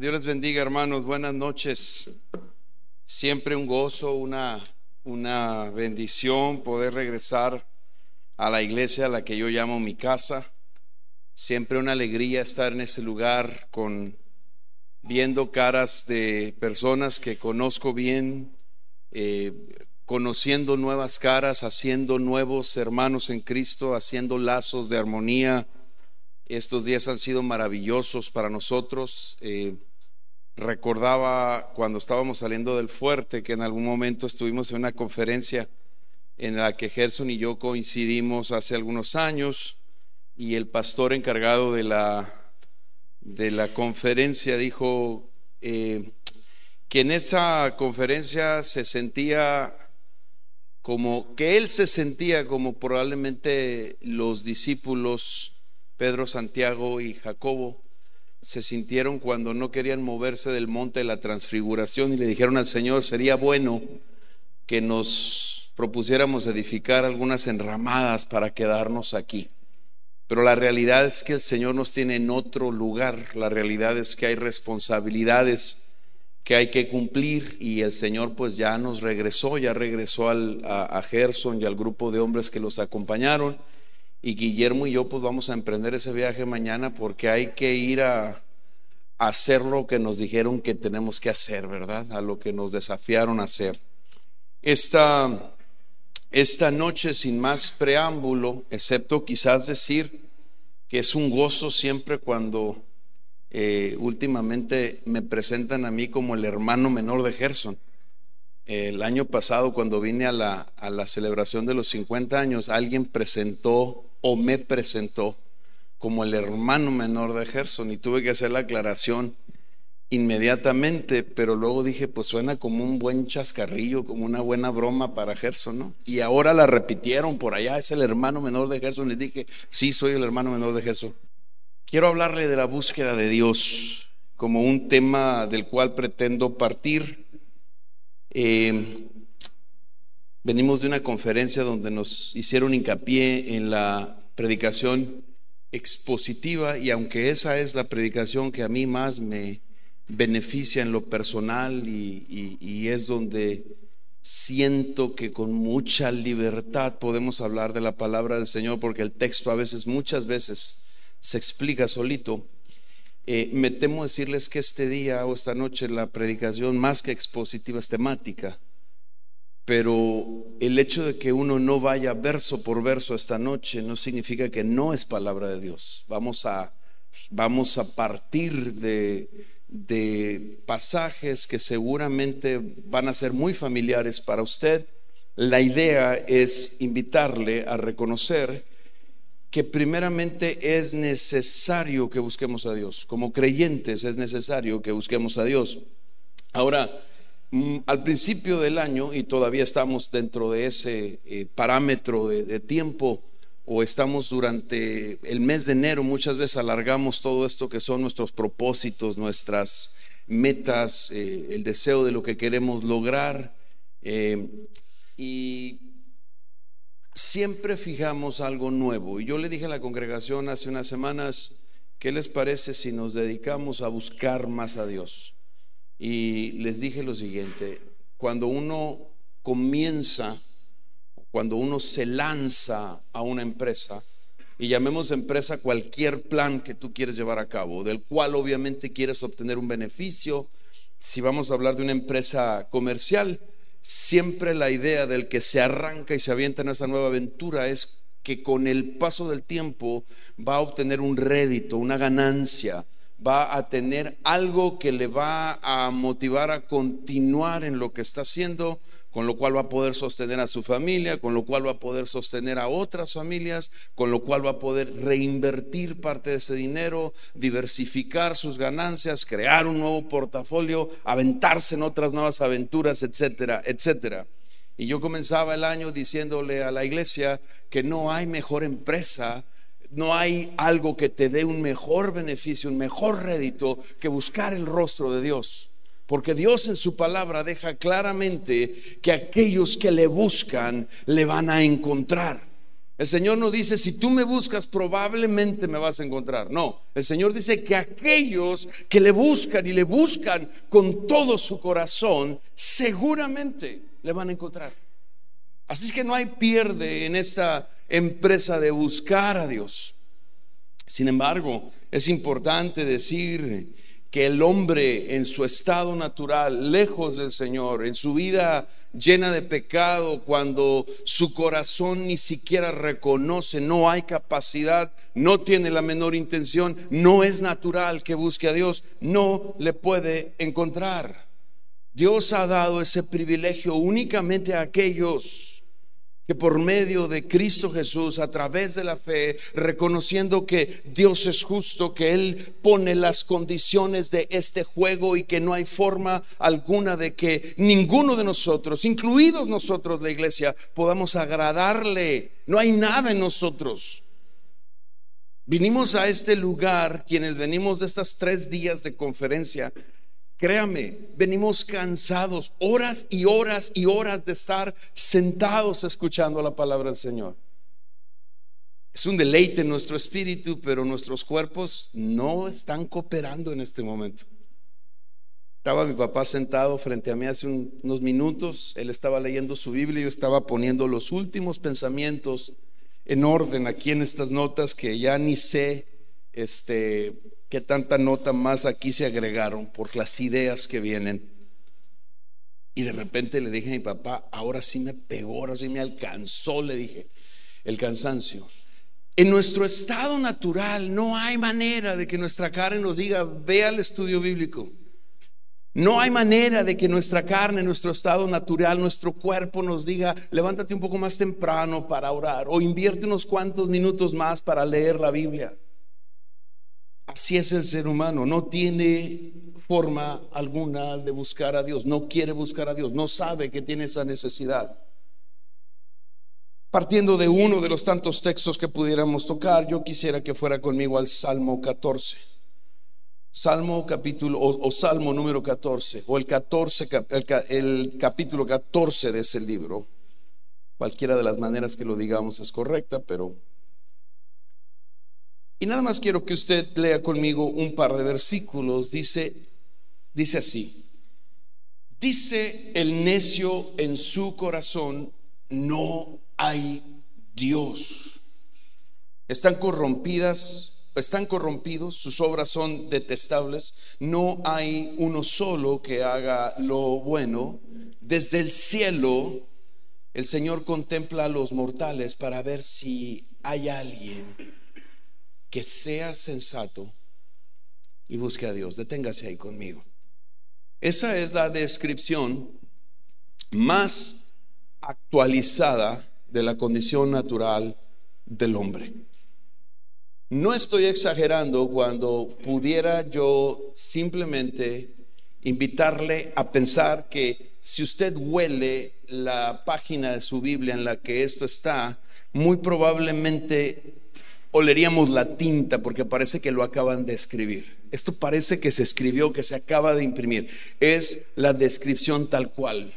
Dios les bendiga, hermanos. Buenas noches. Siempre un gozo, una, una bendición poder regresar a la iglesia a la que yo llamo mi casa. Siempre una alegría estar en ese lugar con viendo caras de personas que conozco bien, eh, conociendo nuevas caras, haciendo nuevos hermanos en Cristo, haciendo lazos de armonía. Estos días han sido maravillosos para nosotros. Eh, recordaba cuando estábamos saliendo del fuerte que en algún momento estuvimos en una conferencia en la que Gerson y yo coincidimos hace algunos años y el pastor encargado de la, de la conferencia dijo eh, que en esa conferencia se sentía como que él se sentía como probablemente los discípulos Pedro, Santiago y Jacobo se sintieron cuando no querían moverse del monte de la transfiguración y le dijeron al Señor, sería bueno que nos propusiéramos edificar algunas enramadas para quedarnos aquí. Pero la realidad es que el Señor nos tiene en otro lugar, la realidad es que hay responsabilidades que hay que cumplir y el Señor pues ya nos regresó, ya regresó al, a, a Gerson y al grupo de hombres que los acompañaron y Guillermo y yo pues vamos a emprender ese viaje mañana porque hay que ir a, hacer lo que nos dijeron que tenemos que hacer, ¿verdad? A lo que nos desafiaron a hacer. Esta, esta noche, sin más preámbulo, excepto quizás decir que es un gozo siempre cuando eh, últimamente me presentan a mí como el hermano menor de Gerson. El año pasado, cuando vine a la, a la celebración de los 50 años, alguien presentó o me presentó como el hermano menor de Gerson y tuve que hacer la aclaración inmediatamente, pero luego dije, pues suena como un buen chascarrillo, como una buena broma para Gerson, ¿no? Y ahora la repitieron por allá, es el hermano menor de Gerson. Les dije, sí, soy el hermano menor de Gerson. Quiero hablarle de la búsqueda de Dios como un tema del cual pretendo partir. Eh, venimos de una conferencia donde nos hicieron hincapié en la predicación expositiva y aunque esa es la predicación que a mí más me beneficia en lo personal y, es donde siento que con mucha libertad podemos hablar de la palabra del Señor porque el texto a veces, muchas veces, se explica solito. Eh, me temo decirles que este día o esta noche la predicación más que expositiva es temática pero el hecho de que uno no vaya verso por verso esta noche no significa que no es palabra de Dios. Vamos a, vamos a partir de, de pasajes que seguramente van a ser muy familiares para usted. La idea es invitarle a reconocer que primeramente es necesario que busquemos a Dios. Como creyentes es necesario que busquemos a Dios. Ahora, al principio del año, y todavía estamos dentro de ese eh, parámetro de, tiempo, o estamos durante el mes de enero, muchas veces alargamos todo esto que son nuestros propósitos, nuestras metas, eh, el deseo de lo que queremos lograr. Eh, y siempre fijamos algo nuevo. Y yo le dije a la congregación hace unas semanas, ¿qué les parece si nos dedicamos a buscar más a Dios? Y les dije lo siguiente, cuando uno comienza, cuando uno se lanza a una empresa, y llamemos empresa cualquier plan que tú quieres llevar a cabo, del cual obviamente quieres obtener un beneficio, si vamos a hablar de una empresa comercial, siempre la idea del que se arranca y se avienta en esa nueva aventura es que con el paso del tiempo va a obtener un rédito, una ganancia, va a tener algo que le va a motivar a continuar en lo que está haciendo, con lo cual va a poder sostener a su familia, con lo cual va a poder sostener a otras familias, con lo cual va a poder reinvertir parte de ese dinero, diversificar sus ganancias, crear un nuevo portafolio, aventarse en otras nuevas aventuras, etcétera, etcétera. Y yo comenzaba el año diciéndole a la iglesia que no hay mejor empresa no hay algo que te dé un mejor beneficio, un mejor rédito que buscar el rostro de Dios. Porque Dios en su palabra deja claramente que aquellos que le buscan le van a encontrar. El Señor no dice, si tú me buscas, probablemente me vas a encontrar. No, el Señor dice que aquellos que le buscan y le buscan con todo su corazón, seguramente le van a encontrar. Así es que no hay pierde en esta empresa de buscar a Dios. Sin embargo, es importante decir que el hombre en su estado natural, lejos del Señor, en su vida llena de pecado, cuando su corazón ni siquiera reconoce, no hay capacidad, no tiene la menor intención, no es natural que busque a Dios, no le puede encontrar. Dios ha dado ese privilegio únicamente a aquellos que por medio de Cristo Jesús, a través de la fe, reconociendo que Dios es justo, que Él pone las condiciones de este juego y que no hay forma alguna de que ninguno de nosotros, incluidos nosotros la iglesia, podamos agradarle. No hay nada en nosotros. Vinimos a este lugar, quienes venimos de estas tres días de conferencia, Créame, venimos cansados, horas y horas y horas de estar sentados escuchando la palabra del Señor. Es un deleite en nuestro espíritu, pero nuestros cuerpos no están cooperando en este momento. Estaba mi papá sentado frente a mí hace unos minutos, él estaba leyendo su Biblia y yo estaba poniendo los últimos pensamientos en orden aquí en estas notas que ya ni sé este que tanta nota más aquí se agregaron por las ideas que vienen. Y de repente le dije a mi papá, ahora sí me pegó, ahora sí me alcanzó, le dije, el cansancio. En nuestro estado natural no hay manera de que nuestra carne nos diga, ve al estudio bíblico. No hay manera de que nuestra carne, nuestro estado natural, nuestro cuerpo nos diga, levántate un poco más temprano para orar o invierte unos cuantos minutos más para leer la Biblia. Así es el ser humano, no tiene forma alguna de buscar a Dios, no quiere buscar a Dios, no sabe que tiene esa necesidad. Partiendo de uno de los tantos textos que pudiéramos tocar, yo quisiera que fuera conmigo al Salmo 14. Salmo capítulo o, Salmo número 14 o el 14 el capítulo 14 de ese libro. Cualquiera de las maneras que lo digamos es correcta, pero y nada más quiero que usted lea conmigo un par de versículos. Dice, dice así. Dice el necio en su corazón, no hay Dios. Están corrompidas, están corrompidos, sus obras son detestables. No hay uno solo que haga lo bueno. Desde el cielo el Señor contempla a los mortales para ver si hay alguien que sea sensato y busque a Dios. Deténgase ahí conmigo. Esa es la descripción más actualizada de la condición natural del hombre. No estoy exagerando cuando pudiera yo simplemente invitarle a pensar que si usted huele la página de su Biblia en la que esto está, muy probablemente oleríamos la tinta porque parece que lo acaban de escribir. Esto parece que se escribió, que se acaba de imprimir. Es la descripción tal cual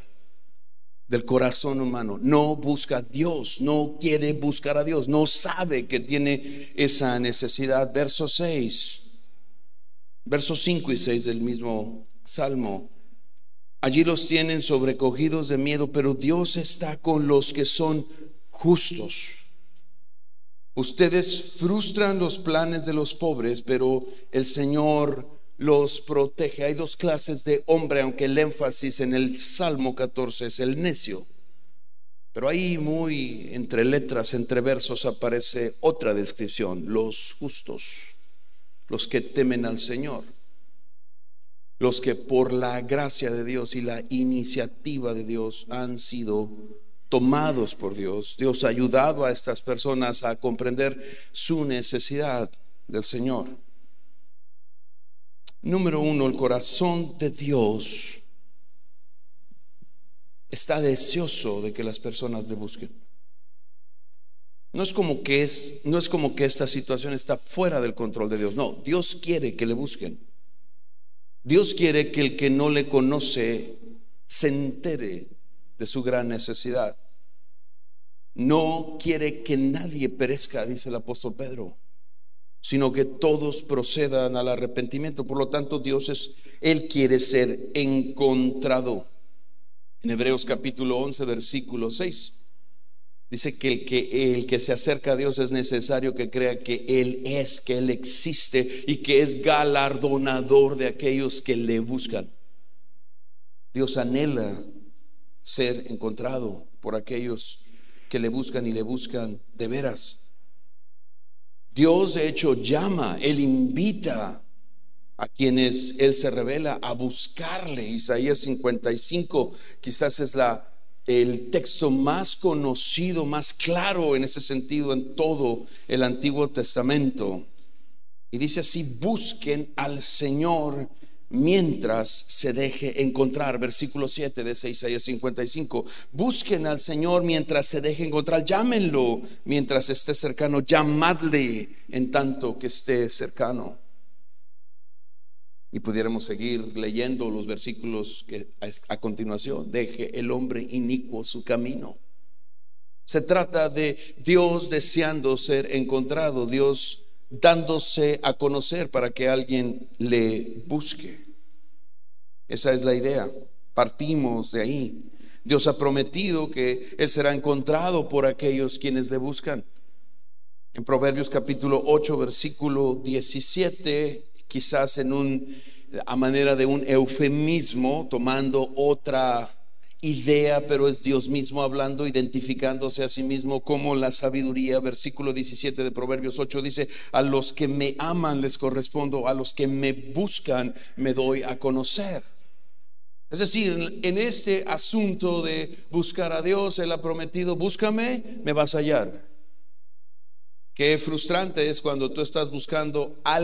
del corazón humano. No busca a Dios, no quiere buscar a Dios, no sabe que tiene esa necesidad. Verso 6, versos 5 y 6 del mismo Salmo. Allí los tienen sobrecogidos de miedo, pero Dios está con los que son justos. Ustedes frustran los planes de los pobres, pero el Señor los protege. Hay dos clases de hombre, aunque el énfasis en el Salmo 14 es el necio. Pero ahí muy entre letras, entre versos aparece otra descripción, los justos, los que temen al Señor, los que por la gracia de Dios y la iniciativa de Dios han sido tomados por Dios. Dios ha ayudado a estas personas a comprender su necesidad del Señor. Número uno, el corazón de Dios está deseoso de que las personas le busquen. No es como que es, no es como que esta situación está fuera del control de Dios. No, Dios quiere que le busquen. Dios quiere que el que no le conoce se entere de su gran necesidad. no quiere que nadie perezca, dice el apóstol Pedro, sino que todos procedan al arrepentimiento. Por lo tanto, Dios es, Él quiere ser encontrado. En Hebreos capítulo 11, versículo 6. Dice que el, que el que se acerca a Dios es necesario que crea que Él es, que Él existe y que es galardonador de aquellos que le buscan. Dios anhela ser encontrado por aquellos que le buscan y le buscan de veras. Dios de hecho llama, Él invita a quienes Él se revela a buscarle. Isaías 55 quizás es la, el texto más conocido, más claro en ese sentido en todo el Antiguo Testamento. Y dice así, busquen al Señor mientras se deje encontrar. Versículo 7 de Isaías 55. Busquen al Señor mientras se deje encontrar. Llámenlo mientras esté cercano. Llamadle en tanto que esté cercano. Y pudiéramos seguir leyendo los versículos que a continuación. Deje el hombre inicuo su camino. Se trata de Dios deseando ser encontrado, Dios dándose a conocer para que alguien le busque. Esa es la idea. Partimos de ahí. Dios ha prometido que Él será encontrado por aquellos quienes le buscan. En Proverbios capítulo 8, versículo 17, quizás en un, a manera de un eufemismo, tomando otra idea, pero es Dios mismo hablando, identificándose a sí mismo como la sabiduría. Versículo 17 de Proverbios 8 dice, a los que me aman les correspondo, a los que me buscan me doy a conocer. Es decir, en este asunto de buscar a Dios, Él ha prometido, búscame, me vas a hallar. Qué frustrante es cuando tú estás buscando a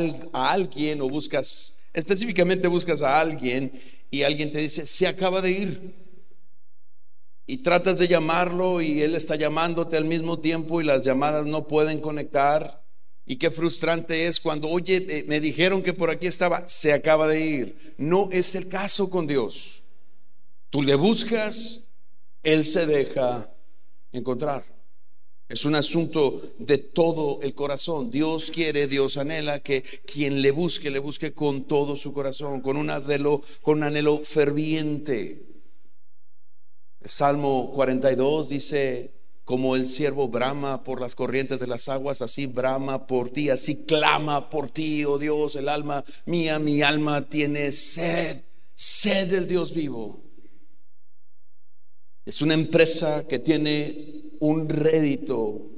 alguien o buscas, específicamente buscas a alguien y alguien te dice, se acaba de ir. Y tratas de llamarlo y él está llamándote al mismo tiempo y las llamadas no pueden conectar. Y qué frustrante es cuando, oye, me dijeron que por aquí estaba, se acaba de ir. No es el caso con Dios. Tú le buscas, Él se deja encontrar. Es un asunto de todo el corazón. Dios quiere, Dios anhela que quien le busque, le busque con todo su corazón, con un anhelo, con un anhelo ferviente. Salmo 42 dice, como el siervo brama por las corrientes de las aguas, así brama por ti, así clama por ti, oh Dios, el alma mía, mi alma tiene sed, sed del Dios vivo. Es una empresa que tiene un rédito,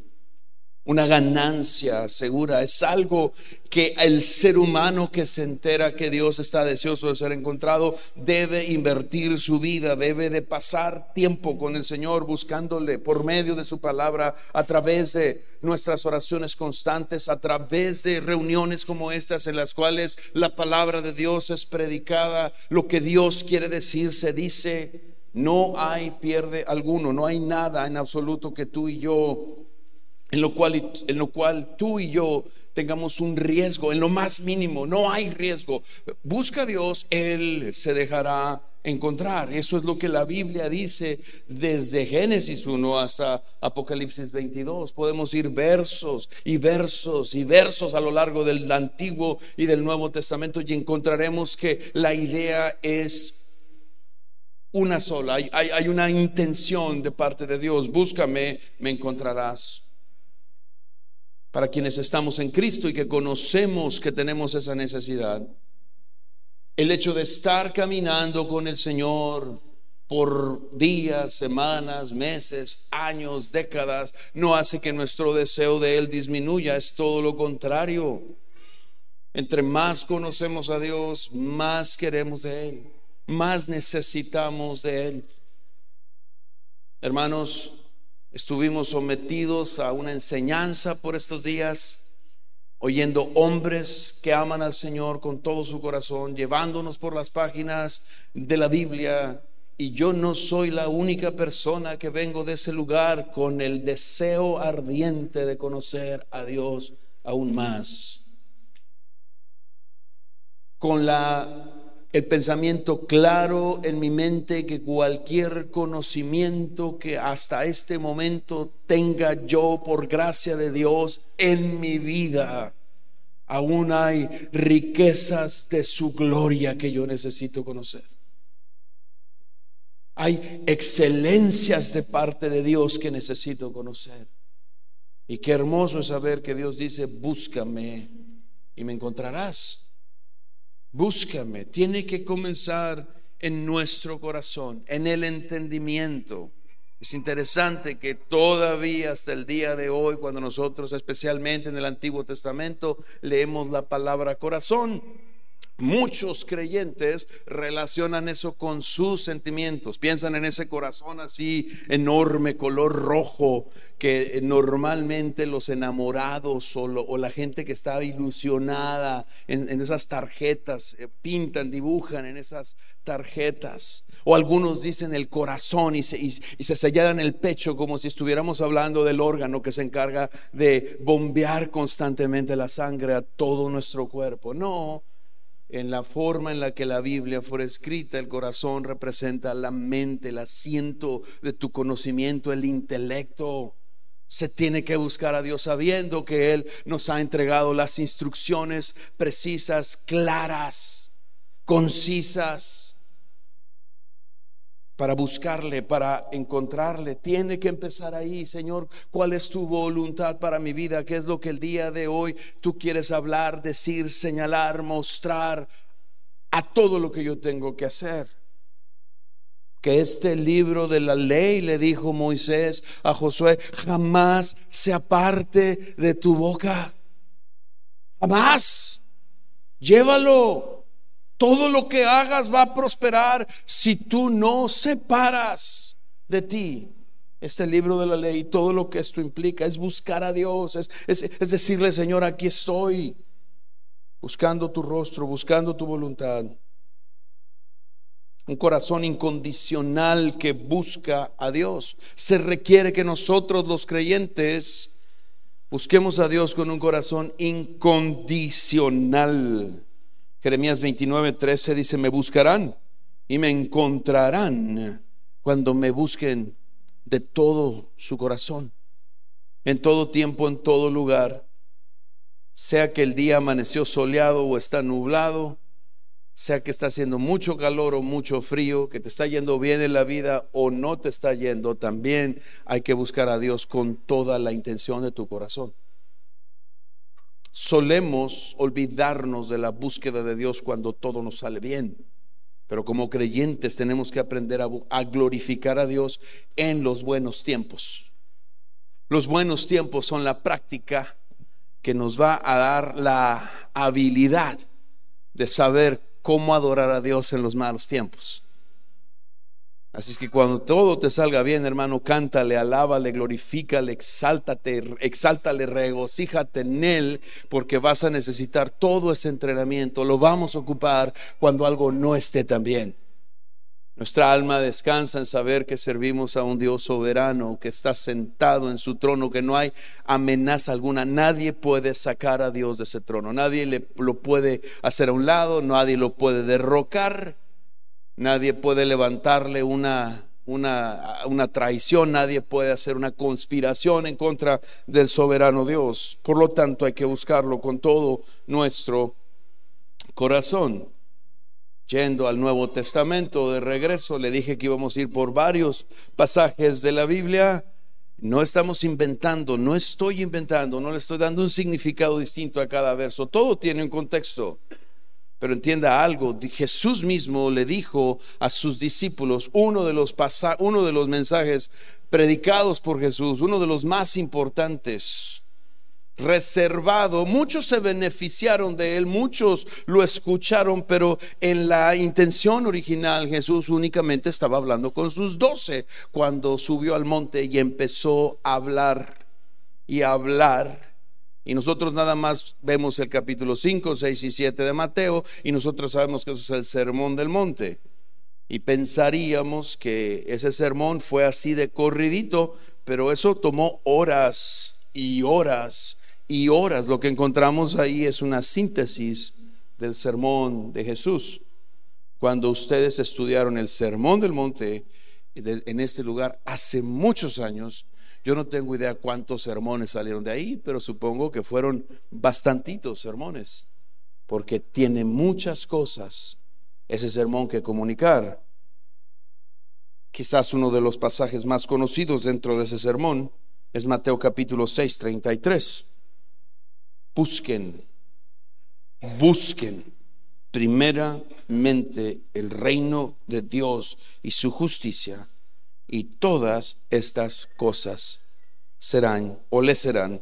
una ganancia segura. Es algo que el ser humano que se entera que Dios está deseoso de ser encontrado debe invertir su vida, debe de pasar tiempo con el Señor buscándole por medio de su palabra, a través de nuestras oraciones constantes, a través de reuniones como estas en las cuales la palabra de Dios es predicada, lo que Dios quiere decir se dice no hay pierde alguno, no hay nada en absoluto que tú y yo, en lo cual, en lo cual tú y yo tengamos un riesgo, en lo más mínimo, no hay riesgo. Busca a Dios, Él se dejará encontrar. Eso es lo que la Biblia dice desde Génesis 1 hasta Apocalipsis 22. Podemos ir versos y versos y versos a lo largo del Antiguo y del Nuevo Testamento y encontraremos que la idea es una sola, hay, una intención de parte de Dios. Búscame, me encontrarás. Para quienes estamos en Cristo y que conocemos que tenemos esa necesidad, el hecho de estar caminando con el Señor por días, semanas, meses, años, décadas, no hace que nuestro deseo de Él disminuya, es todo lo contrario. Entre más conocemos a Dios, más queremos de Él más necesitamos de Él. Hermanos, estuvimos sometidos a una enseñanza por estos días, oyendo hombres que aman al Señor con todo su corazón, llevándonos por las páginas de la Biblia. Y yo no soy la única persona que vengo de ese lugar con el deseo ardiente de conocer a Dios aún más. Con la el pensamiento claro en mi mente que cualquier conocimiento que hasta este momento tenga yo por gracia de Dios en mi vida, aún hay riquezas de su gloria que yo necesito conocer. Hay excelencias de parte de Dios que necesito conocer. Y qué hermoso es saber que Dios dice, búscame y me encontrarás. Búscame. Tiene que comenzar en nuestro corazón, en el entendimiento. Es interesante que todavía hasta el día de hoy, cuando nosotros, especialmente en el Antiguo Testamento, leemos la palabra corazón, Muchos creyentes relacionan eso con sus sentimientos, piensan en ese corazón así enorme, color rojo, que normalmente los enamorados o, la gente que está ilusionada en, esas tarjetas eh, pintan, dibujan en esas tarjetas. O algunos dicen el corazón y se, y se señalan el pecho como si estuviéramos hablando del órgano que se encarga de bombear constantemente la sangre a todo nuestro cuerpo. No, en la forma en la que la Biblia fue escrita, el corazón representa la mente, el asiento de tu conocimiento, el intelecto. Se tiene que buscar a Dios sabiendo que Él nos ha entregado las instrucciones precisas, claras, concisas para buscarle, para encontrarle. Tiene que empezar ahí, Señor, ¿cuál es tu voluntad para mi vida? ¿Qué es lo que el día de hoy tú quieres hablar, decir, señalar, mostrar a todo lo que yo tengo que hacer? Que este libro de la ley, le dijo Moisés a Josué, jamás se aparte de tu boca. Jamás. Llévalo todo lo que hagas va a prosperar si tú no separas de ti este libro de la ley. Todo lo que esto implica es buscar a Dios, es, decirle, Señor, aquí estoy, buscando tu rostro, buscando tu voluntad. Un corazón incondicional que busca a Dios. Se requiere que nosotros los creyentes busquemos a Dios con un corazón incondicional. Jeremías 29, 13 dice, me buscarán y me encontrarán cuando me busquen de todo su corazón, en todo tiempo, en todo lugar, sea que el día amaneció soleado o está nublado, sea que está haciendo mucho calor o mucho frío, que te está yendo bien en la vida o no te está yendo, también hay que buscar a Dios con toda la intención de tu corazón solemos olvidarnos de la búsqueda de Dios cuando todo nos sale bien. Pero como creyentes tenemos que aprender a, glorificar a Dios en los buenos tiempos. Los buenos tiempos son la práctica que nos va a dar la habilidad de saber cómo adorar a Dios en los malos tiempos. Así es que cuando todo te salga bien, hermano, cántale, alábale, glorifícale, exáltate, exáltale, regocíjate en Él, porque vas a necesitar todo ese entrenamiento. Lo vamos a ocupar cuando algo no esté tan bien. Nuestra alma descansa en saber que servimos a un Dios soberano, que está sentado en su trono, que no hay amenaza alguna. Nadie puede sacar a Dios de ese trono. Nadie le, lo puede hacer a un lado, nadie lo puede derrocar. Nadie puede levantarle una, una, una, traición, nadie puede hacer una conspiración en contra del soberano Dios. Por lo tanto, hay que buscarlo con todo nuestro corazón. Yendo al Nuevo Testamento de regreso, le dije que íbamos a ir por varios pasajes de la Biblia. No estamos inventando, no estoy inventando, no le estoy dando un significado distinto a cada verso. Todo tiene un contexto. Pero entienda algo, Jesús mismo le dijo a sus discípulos, uno de los, uno de los mensajes predicados por Jesús, uno de los más importantes, reservado, muchos se beneficiaron de él, muchos lo escucharon, pero en la intención original Jesús únicamente estaba hablando con sus doce cuando subió al monte y empezó a hablar y a hablar y nosotros nada más vemos el capítulo 5, 6 y 7 de Mateo y nosotros sabemos que eso es el sermón del monte. Y pensaríamos que ese sermón fue así de corridito, pero eso tomó horas y horas y horas. Lo que encontramos ahí es una síntesis del sermón de Jesús. cuando ustedes estudiaron el Sermón del Monte en este lugar hace muchos años. Yo no tengo idea cuántos sermones salieron de ahí, pero supongo que fueron bastantitos sermones, porque tiene muchas cosas ese sermón que comunicar. Quizás uno de los pasajes más conocidos dentro de ese sermón es Mateo capítulo 6, 33. Busquen, busquen primeramente el reino de Dios y su justicia, y todas estas cosas serán o le serán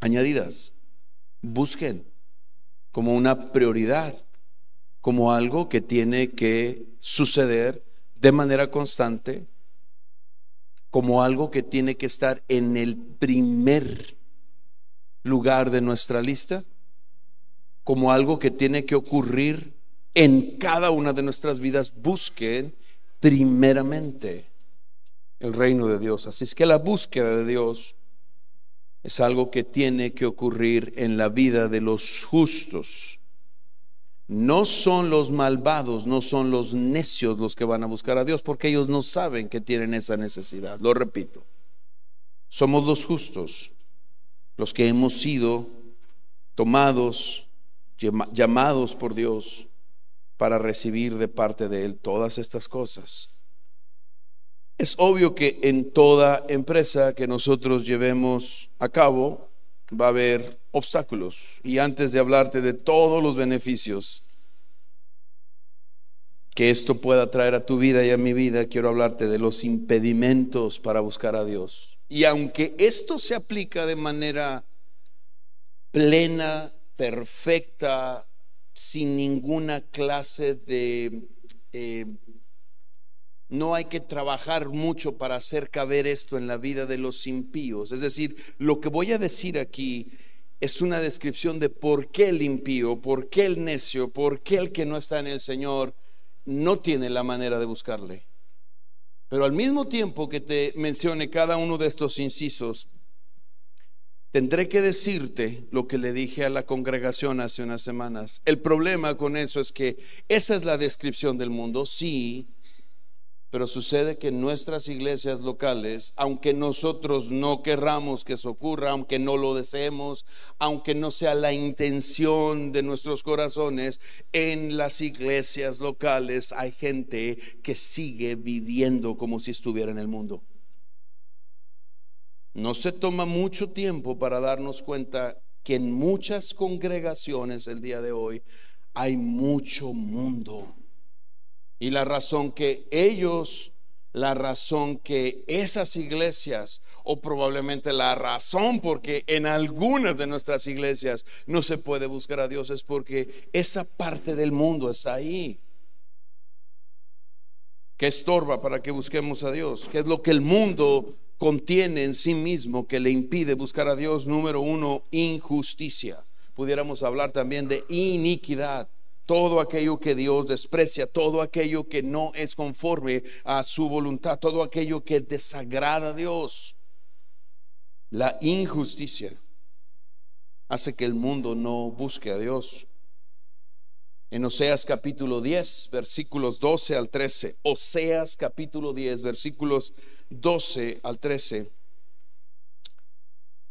añadidas. Busquen como una prioridad, como algo que tiene que suceder de manera constante, como algo que tiene que estar en el primer lugar de nuestra lista como algo que tiene que ocurrir en cada una de nuestras vidas, busquen primeramente el reino de Dios. Así es que la búsqueda de Dios es algo que tiene que ocurrir en la vida de los justos. No son los malvados, no son los necios los que van a buscar a Dios, porque ellos no saben que tienen esa necesidad. Lo repito, somos los justos, los que hemos sido tomados llamados por Dios para recibir de parte de Él todas estas cosas. Es obvio que en toda empresa que nosotros llevemos a cabo va a haber obstáculos. Y antes de hablarte de todos los beneficios que esto pueda traer a tu vida y a mi vida, quiero hablarte de los impedimentos para buscar a Dios. Y aunque esto se aplica de manera plena perfecta, sin ninguna clase de... Eh, no hay que trabajar mucho para hacer caber esto en la vida de los impíos. Es decir, lo que voy a decir aquí es una descripción de por qué el impío, por qué el necio, por qué el que no está en el Señor no tiene la manera de buscarle. Pero al mismo tiempo que te mencione cada uno de estos incisos, Tendré que decirte lo que le dije a la congregación hace unas semanas. El problema con eso es que esa es la descripción del mundo, sí, pero sucede que en nuestras iglesias locales, aunque nosotros no querramos que eso ocurra, aunque no lo deseemos, aunque no sea la intención de nuestros corazones, en las iglesias locales hay gente que sigue viviendo como si estuviera en el mundo. No se toma mucho tiempo para darnos cuenta que en muchas congregaciones el día de hoy hay mucho mundo. Y la razón que ellos, la razón que esas iglesias, o probablemente la razón porque en algunas de nuestras iglesias no se puede buscar a Dios es porque esa parte del mundo está ahí. ¿Qué estorba para que busquemos a Dios? ¿Qué es lo que el mundo contiene en sí mismo que le impide buscar a Dios, número uno, injusticia. Pudiéramos hablar también de iniquidad. Todo aquello que Dios desprecia, todo aquello que no es conforme a su voluntad, todo aquello que desagrada a Dios. La injusticia hace que el mundo no busque a Dios. En Oseas capítulo 10, versículos 12 al 13. Oseas capítulo 10, versículos 12 al 13,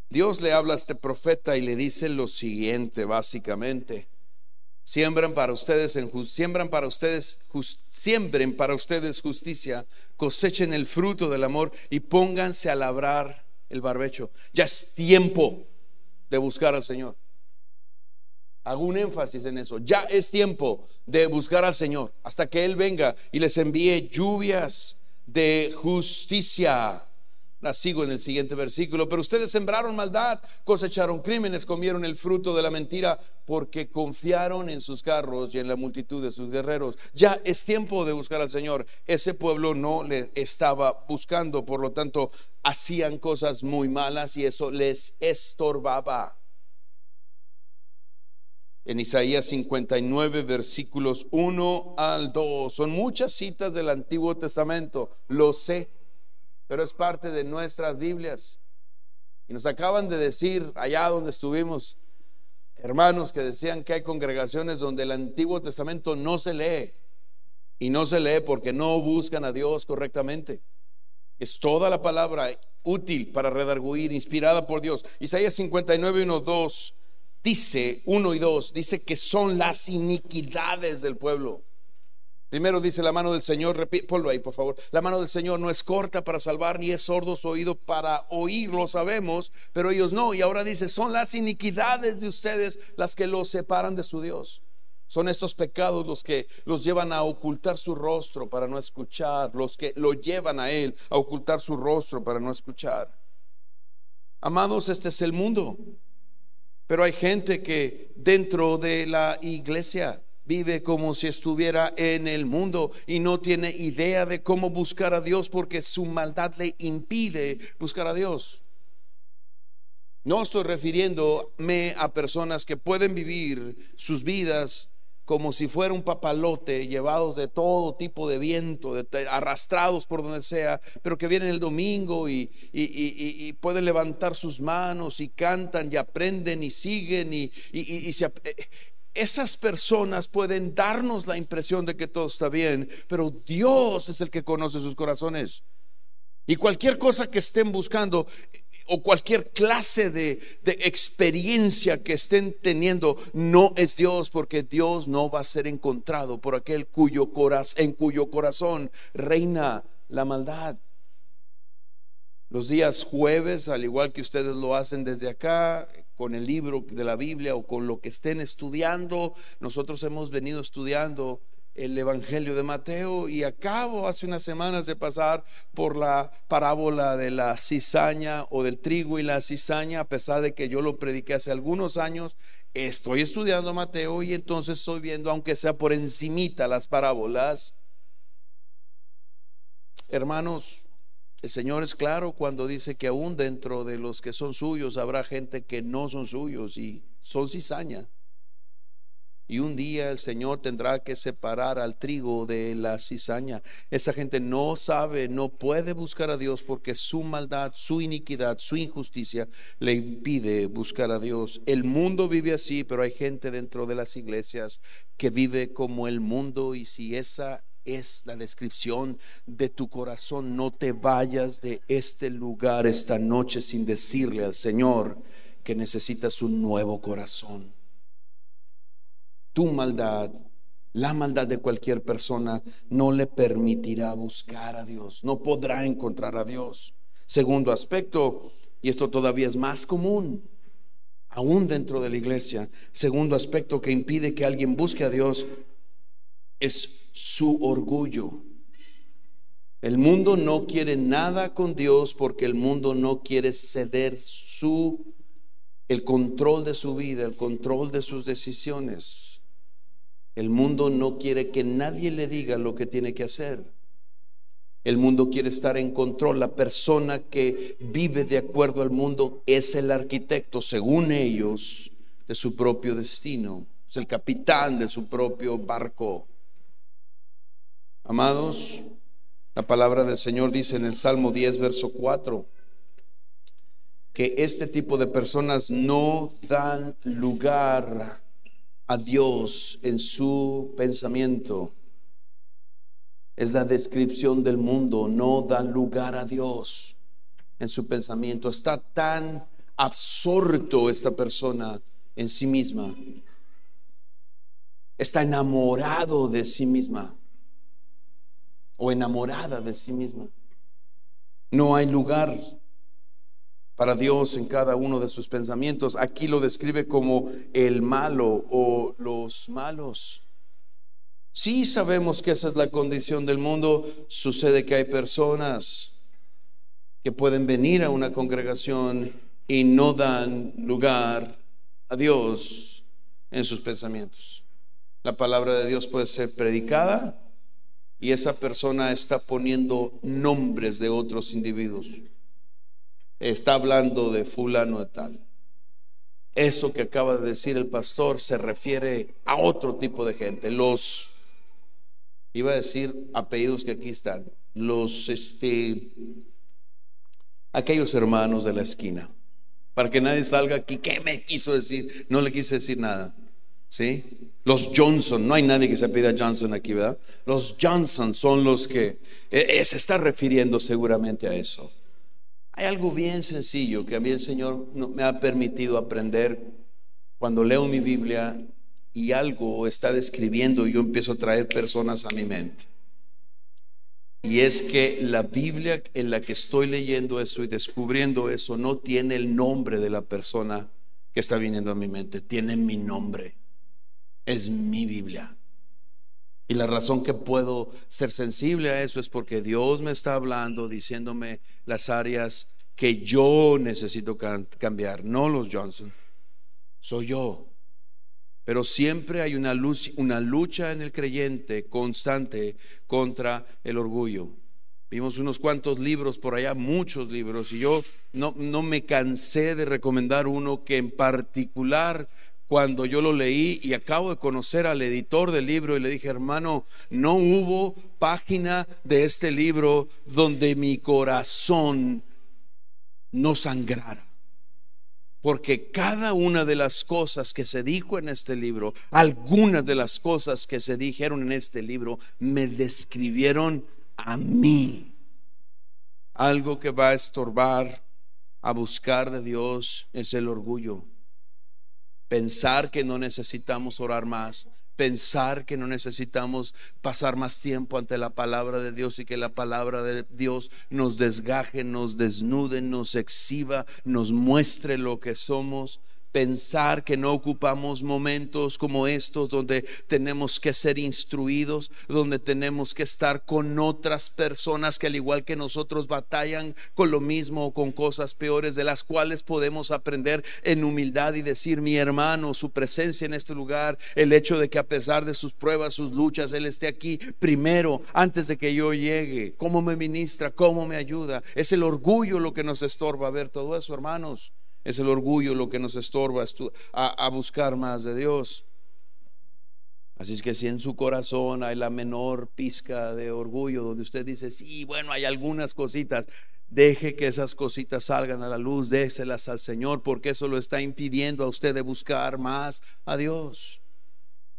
Dios le habla a este profeta y le dice lo siguiente, básicamente. Siembran para ustedes siembran para ustedes siembren para ustedes justicia, cosechen el fruto del amor y pónganse a labrar el barbecho. Ya es tiempo de buscar al Señor. Hago un énfasis en eso. Ya es tiempo de buscar al Señor hasta que Él venga y les envíe lluvias de justicia. Sigo en el siguiente versículo. Pero ustedes sembraron maldad, cosecharon crímenes, comieron el fruto de la mentira, porque confiaron en sus carros y en la multitud de sus guerreros. Ya es tiempo de buscar al Señor. Ese pueblo no le estaba buscando, por lo tanto, hacían cosas muy malas y eso les estorbaba en Isaías 59, versículos 1 al 2. Son muchas citas del Antiguo Testamento, lo sé, pero es parte de nuestras Biblias. Y nos acaban de decir allá donde estuvimos, hermanos que decían que hay congregaciones donde el Antiguo Testamento no se lee. Y no se lee porque no buscan a Dios correctamente. Es toda la palabra útil para redarguir, inspirada por Dios. Isaías 59, 1, 2 dice, 1 y 2, dice que son las iniquidades del pueblo. Primero dice la mano del Señor, ponlo ahí por favor, la mano del Señor no es corta para salvar ni es sordo su oído para oír, lo sabemos, pero ellos no. Y ahora dice, son las iniquidades de ustedes las que los separan de su Dios. Son estos pecados los que los llevan a ocultar su rostro para no escuchar, los que lo llevan a Él a ocultar su rostro para no escuchar. Amados, este es el mundo. Pero hay gente que dentro de la iglesia vive como si estuviera en el mundo y no tiene idea de cómo buscar a Dios porque su maldad le impide buscar a Dios. No estoy refiriéndome a personas que pueden vivir sus vidas como si fuera un papalote, llevados de todo tipo de viento, arrastrados por donde sea, pero que vienen el domingo y, pueden levantar sus manos y cantan y aprenden y siguen y, se, eh, esas personas pueden darnos la impresión de que todo está bien, pero Dios es el que conoce sus corazones. Y cualquier cosa que estén buscando o cualquier clase de, experiencia que estén teniendo no es Dios, porque Dios no va a ser encontrado por aquel cuyo en cuyo corazón reina la maldad. Los días jueves, al igual que ustedes lo hacen desde acá, con el libro de la Biblia o con lo que estén estudiando, nosotros hemos venido estudiando el Evangelio de Mateo y acabo hace unas semanas de pasar por la parábola de la cizaña o del trigo y la cizaña, a pesar de que yo lo prediqué hace algunos años, estoy estudiando Mateo y entonces estoy viendo, aunque sea por encimita las parábolas, hermanos, el Señor es claro cuando dice que aún dentro de los que son suyos habrá gente que no son suyos y son cizaña. Y un día el Señor tendrá que separar al trigo de la cizaña. Esa gente no sabe, no puede buscar a Dios porque su maldad, su iniquidad, su injusticia le impide buscar a Dios. El mundo vive así, pero hay gente dentro de las iglesias que vive como el mundo y si esa es la descripción de tu corazón, no te vayas de este lugar esta noche sin decirle al Señor que necesitas un nuevo corazón tu maldad, la maldad de cualquier persona no le permitirá buscar a Dios, no podrá encontrar a Dios. Segundo aspecto, y esto todavía es más común, aún dentro de la iglesia, segundo aspecto que impide que alguien busque a Dios es su orgullo. El mundo no quiere nada con Dios porque el mundo no quiere ceder su el control de su vida, el control de sus decisiones. El mundo no quiere que nadie le diga lo que tiene que hacer. El mundo quiere estar en control. La persona que vive de acuerdo al mundo es el arquitecto, según ellos, de su propio destino. Es el capitán de su propio barco. Amados, la palabra del Señor dice en el Salmo 10, verso 4, que este tipo de personas no dan lugar a Dios en su pensamiento. Es la descripción del mundo, no da lugar a Dios en su pensamiento. Está tan absorto esta persona en sí misma. Está enamorado de sí misma o enamorada de sí misma. No hay lugar para Dios en cada uno de sus pensamientos. Aquí lo describe como el malo o los malos. Sí sabemos que esa es la condición del mundo. Sucede que hay personas que pueden venir a una congregación y no dan lugar a Dios en sus pensamientos. La palabra de Dios puede ser predicada y esa persona está poniendo nombres de otros individuos está hablando de fulano de tal. Eso que acaba de decir el pastor se refiere a otro tipo de gente. Los, iba a decir apellidos que aquí están, los, este, aquellos hermanos de la esquina. Para que nadie salga aquí, ¿qué me quiso decir? No le quise decir nada. ¿Sí? Los Johnson, no hay nadie que se pida Johnson aquí, ¿verdad? Los Johnson son los que eh, eh, se está refiriendo seguramente a eso. Hay algo bien sencillo que a mí el Señor me ha permitido aprender cuando leo mi Biblia y algo está describiendo y yo empiezo a traer personas a mi mente. Y es que la Biblia en la que estoy leyendo eso y descubriendo eso no tiene el nombre de la persona que está viniendo a mi mente, tiene mi nombre. Es mi Biblia. Y la razón que puedo ser sensible a eso es porque Dios me está hablando, diciéndome las áreas que yo necesito cambiar, no los Johnson. Soy yo. Pero siempre hay una, luz, una lucha en el creyente constante contra el orgullo. Vimos unos cuantos libros por allá, muchos libros, y yo no, no me cansé de recomendar uno que en particular cuando yo lo leí y acabo de conocer al editor del libro y le dije, hermano, no hubo página de este libro donde mi corazón no sangrara porque cada una de las cosas que se dijo en este libro, algunas de las cosas que se dijeron en este libro, me describieron a mí. Algo que va a estorbar a buscar de Dios es el orgullo. Pensar que no necesitamos orar más, pensar que no necesitamos pasar más tiempo ante la palabra de Dios y que la palabra de Dios nos desgaje, nos desnude, nos exhiba, nos muestre lo que somos pensar que no ocupamos momentos como estos donde tenemos que ser instruidos, donde tenemos que estar con otras personas que al igual que nosotros batallan con lo mismo o con cosas peores de las cuales podemos aprender en humildad y decir, mi hermano, su presencia en este lugar, el hecho de que a pesar de sus pruebas, sus luchas, Él esté aquí primero, antes de que yo llegue, cómo me ministra, cómo me ayuda. Es el orgullo lo que nos estorba ver todo eso, hermanos. Es el orgullo lo que nos estorba a, buscar más de Dios. Así es que si en su corazón hay la menor pizca de orgullo, donde usted dice, sí, bueno, hay algunas cositas, deje que esas cositas salgan a la luz, déselas al Señor, porque eso lo está impidiendo a usted de buscar más a Dios.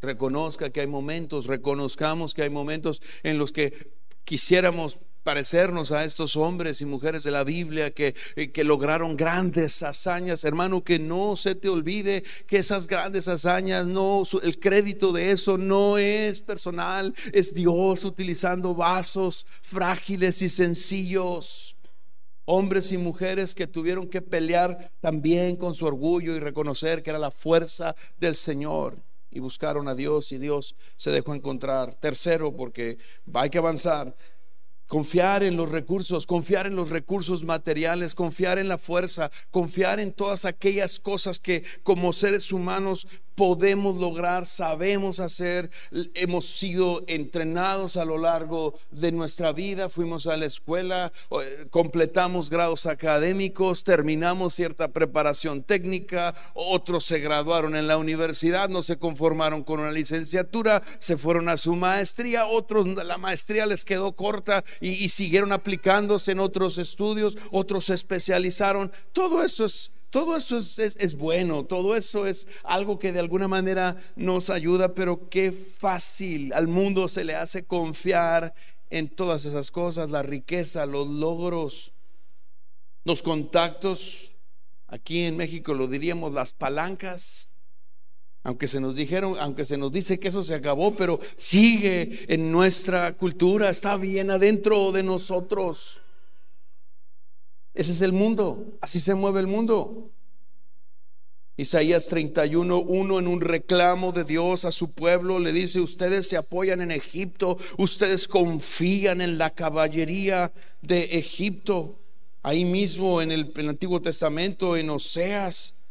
Reconozca que hay momentos, reconozcamos que hay momentos en los que quisiéramos parecernos a estos hombres y mujeres de la Biblia que, eh, que, lograron grandes hazañas. Hermano, que no se te olvide que esas grandes hazañas, no, el crédito de eso no es personal, es Dios utilizando vasos frágiles y sencillos. Hombres y mujeres que tuvieron que pelear también con su orgullo y reconocer que era la fuerza del Señor y buscaron a Dios y Dios se dejó encontrar. Tercero, porque hay que avanzar, Confiar en los recursos, confiar en los recursos materiales, confiar en la fuerza, confiar en todas aquellas cosas que como seres humanos podemos lograr, sabemos hacer, hemos sido entrenados a lo largo de nuestra vida, fuimos a la escuela, eh, completamos grados académicos, terminamos cierta preparación técnica, otros se graduaron en la universidad, no se conformaron con una licenciatura, se fueron a su maestría, otros la maestría les quedó corta y, y siguieron aplicándose en otros estudios, otros se especializaron, todo eso es todo eso es, bueno, todo eso es algo que de alguna manera nos ayuda, pero qué fácil al mundo se le hace confiar en todas esas cosas, la riqueza, los logros, los contactos. Aquí en México lo diríamos las palancas. Aunque se nos dijeron, aunque se nos dice que eso se acabó, pero sigue en nuestra cultura, está bien adentro de nosotros. Ese es el mundo, así se mueve el mundo. Isaías 31, uno en un reclamo de Dios a su pueblo le dice, ustedes se apoyan en Egipto, ustedes confían en la caballería de Egipto. Ahí mismo en el, en el Antiguo Testamento, en Oseas,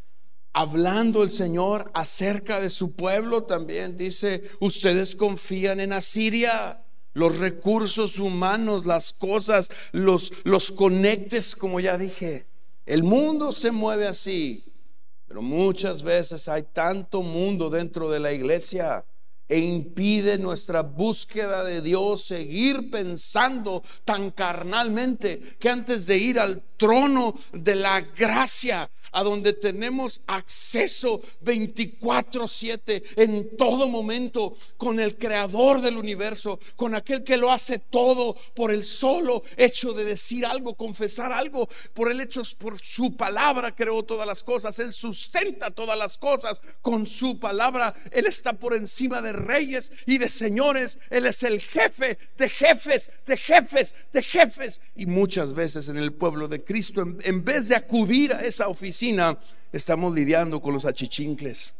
hablando el Señor acerca de su pueblo, también dice, ustedes confían en Asiria los recursos humanos, las cosas, los, los conectes, como ya dije. El mundo se mueve así, pero muchas veces hay tanto mundo dentro de la iglesia e impide nuestra búsqueda de Dios seguir pensando tan carnalmente que antes de ir al trono de la gracia, a donde tenemos acceso 24/7 en todo momento con el creador del universo, con aquel que lo hace todo por el solo hecho de decir algo, confesar algo, por el hecho, por su palabra creó todas las cosas, Él sustenta todas las cosas con su palabra, Él está por encima de reyes y de señores, Él es el jefe de jefes, de jefes, de jefes. Y muchas veces en el pueblo de Cristo, en, en vez de acudir a esa estamos lidiando con los achichincles.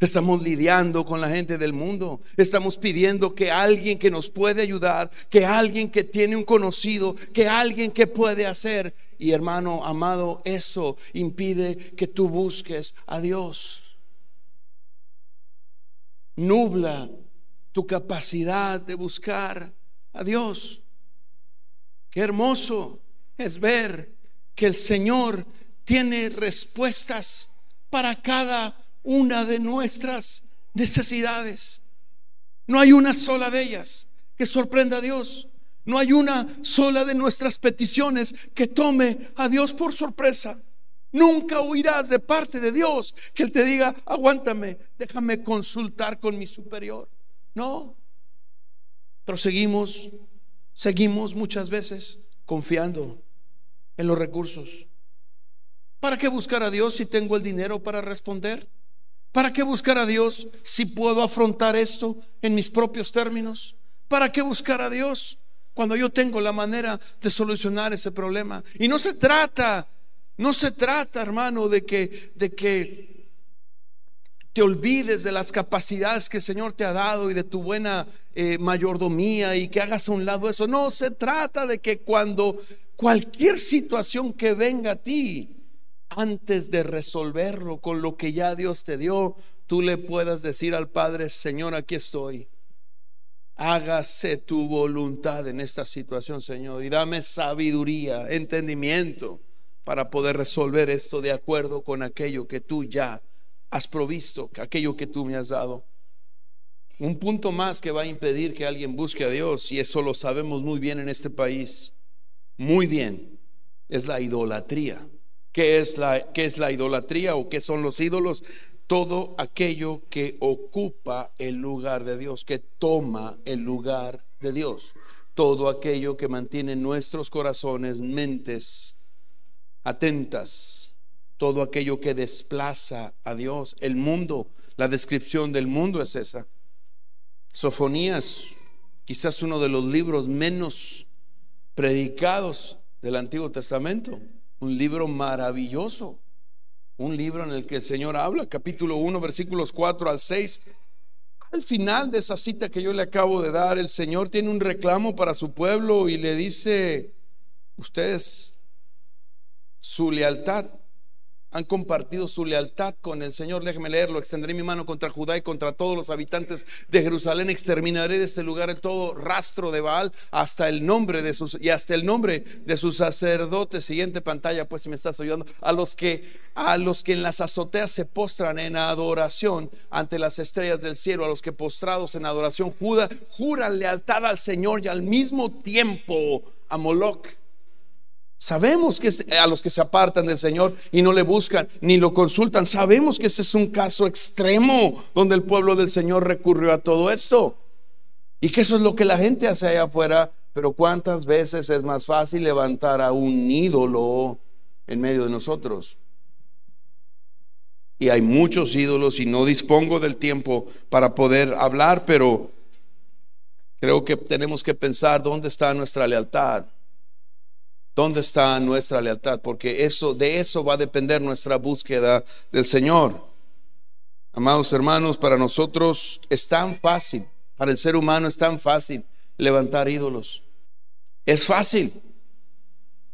Estamos lidiando con la gente del mundo. Estamos pidiendo que alguien que nos puede ayudar, que alguien que tiene un conocido, que alguien que puede hacer. Y hermano amado, eso impide que tú busques a Dios. Nubla tu capacidad de buscar a Dios. Qué hermoso es ver que el Señor tiene respuestas para cada una de nuestras necesidades. No hay una sola de ellas que sorprenda a Dios. No hay una sola de nuestras peticiones que tome a Dios por sorpresa. Nunca oirás de parte de Dios que Él te diga, aguántame, déjame consultar con mi superior. No. Pero seguimos, seguimos muchas veces confiando en los recursos. ¿Para qué buscar a Dios si tengo el dinero para responder? ¿Para qué buscar a Dios si puedo afrontar esto en mis propios términos? ¿Para qué buscar a Dios cuando yo tengo la manera de solucionar ese problema? Y no se trata, no se trata, hermano, de que de que te olvides de las capacidades que el Señor te ha dado y de tu buena eh, mayordomía y que hagas a un lado eso. No, se trata de que cuando cualquier situación que venga a ti, antes de resolverlo con lo que ya Dios te dio, tú le puedas decir al Padre, Señor, aquí estoy. Hágase tu voluntad en esta situación, Señor, y dame sabiduría, entendimiento para poder resolver esto de acuerdo con aquello que tú ya has provisto, aquello que tú me has dado. Un punto más que va a impedir que alguien busque a Dios, y eso lo sabemos muy bien en este país, muy bien, es la idolatría. ¿Qué es la, qué es la idolatría o qué son los ídolos? Todo aquello que ocupa el lugar de Dios, que toma el lugar de Dios. Todo aquello que mantiene nuestros corazones, mentes atentas. Todo aquello que desplaza a Dios. El mundo, la descripción del mundo es esa. Sofonías, quizás uno de los libros menos predicados del Antiguo Testamento un libro maravilloso, un libro en el que el Señor habla, capítulo 1, versículos 4 al 6. Al final de esa cita que yo le acabo de dar, el Señor tiene un reclamo para su pueblo y le dice, ustedes, su lealtad han compartido su lealtad con el Señor. Déjeme leerlo. Extenderé mi mano contra Judá y contra todos los habitantes de Jerusalén. Exterminaré de este lugar todo rastro de Baal hasta el nombre de sus y hasta el nombre de sus sacerdotes. Siguiente pantalla, pues si me estás ayudando. A los que a los que en las azoteas se postran en adoración ante las estrellas del cielo, a los que postrados en adoración Judá juran lealtad al Señor y al mismo tiempo a Moloch Sabemos que a los que se apartan del Señor y no le buscan ni lo consultan, sabemos que ese es un caso extremo donde el pueblo del Señor recurrió a todo esto. Y que eso es lo que la gente hace allá afuera. Pero cuántas veces es más fácil levantar a un ídolo en medio de nosotros. Y hay muchos ídolos y no dispongo del tiempo para poder hablar, pero creo que tenemos que pensar dónde está nuestra lealtad. ¿Dónde está nuestra lealtad? Porque eso, de eso va a depender nuestra búsqueda del Señor. Amados hermanos, para nosotros es tan fácil, para el ser humano es tan fácil levantar ídolos. Es fácil.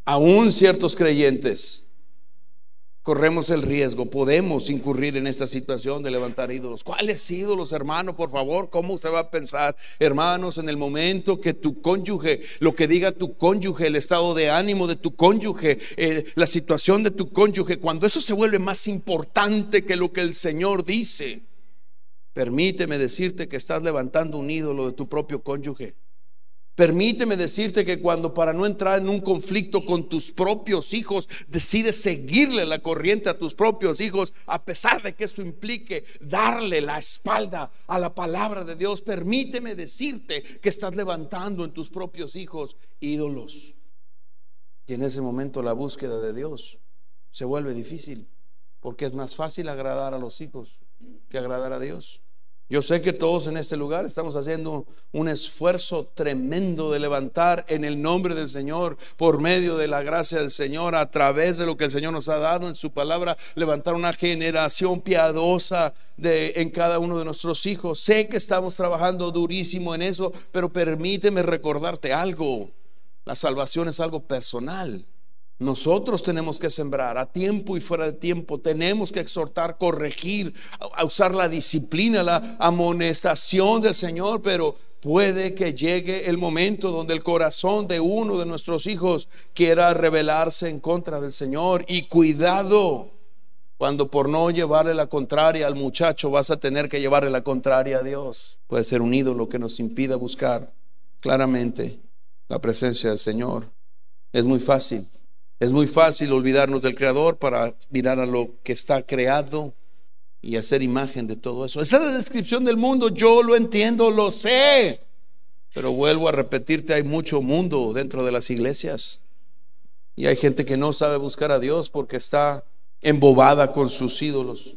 Aún ciertos creyentes corremos el riesgo, podemos incurrir en esta situación de levantar ídolos. ¿Cuáles ídolos, hermano? Por favor, ¿cómo usted va a pensar, hermanos, en el momento que tu cónyuge, lo que diga tu cónyuge, el estado de ánimo de tu cónyuge, eh, la situación de tu cónyuge, cuando eso se vuelve más importante que lo que el Señor dice? Permíteme decirte que estás levantando un ídolo de tu propio cónyuge. Permíteme decirte que cuando para no entrar en un conflicto con tus propios hijos, decides seguirle la corriente a tus propios hijos, a pesar de que eso implique darle la espalda a la palabra de Dios, permíteme decirte que estás levantando en tus propios hijos ídolos. Y en ese momento la búsqueda de Dios se vuelve difícil, porque es más fácil agradar a los hijos que agradar a Dios. Yo sé que todos en este lugar estamos haciendo un esfuerzo tremendo de levantar en el nombre del Señor, por medio de la gracia del Señor, a través de lo que el Señor nos ha dado en su palabra, levantar una generación piadosa de, en cada uno de nuestros hijos. Sé que estamos trabajando durísimo en eso, pero permíteme recordarte algo. La salvación es algo personal. Nosotros tenemos que sembrar a tiempo y fuera de tiempo. Tenemos que exhortar, corregir, usar la disciplina, la amonestación del Señor, pero puede que llegue el momento donde el corazón de uno de nuestros hijos quiera rebelarse en contra del Señor. Y cuidado, cuando por no llevarle la contraria al muchacho vas a tener que llevarle la contraria a Dios. Puede ser un ídolo que nos impida buscar claramente la presencia del Señor. Es muy fácil es muy fácil olvidarnos del Creador para mirar a lo que está creado y hacer imagen de todo eso. Esa es la descripción del mundo, yo lo entiendo, lo sé. Pero vuelvo a repetirte, hay mucho mundo dentro de las iglesias. Y hay gente que no sabe buscar a Dios porque está embobada con sus ídolos.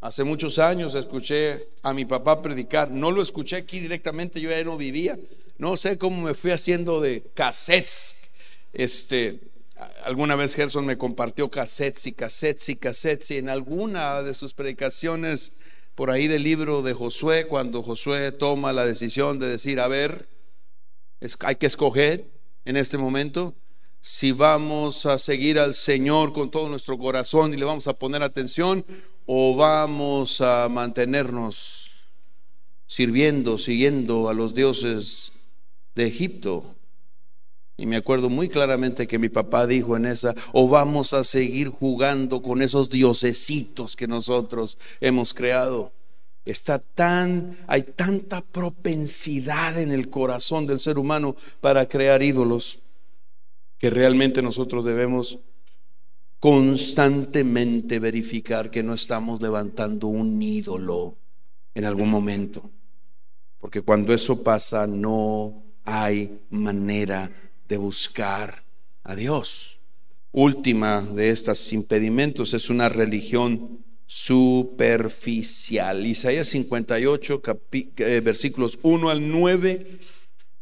Hace muchos años escuché a mi papá predicar. No lo escuché aquí directamente, yo ya no vivía. No sé cómo me fui haciendo de cassettes este, alguna vez Gerson me compartió cassettes y cassettes y cassettes y en alguna de sus predicaciones por ahí del libro de Josué, cuando Josué toma la decisión de decir, a ver, hay que escoger en este momento si vamos a seguir al Señor con todo nuestro corazón y le vamos a poner atención o vamos a mantenernos sirviendo, siguiendo a los dioses de Egipto. Y me acuerdo muy claramente que mi papá dijo en esa, o vamos a seguir jugando con esos diosecitos que nosotros hemos creado. Está tan, hay tanta propensidad en el corazón del ser humano para crear ídolos que realmente nosotros debemos constantemente verificar que no estamos levantando un ídolo en algún momento. Porque cuando eso pasa no hay manera de buscar a Dios. Última de estos impedimentos es una religión superficial. Isaías 58, eh, versículos 1 al 9.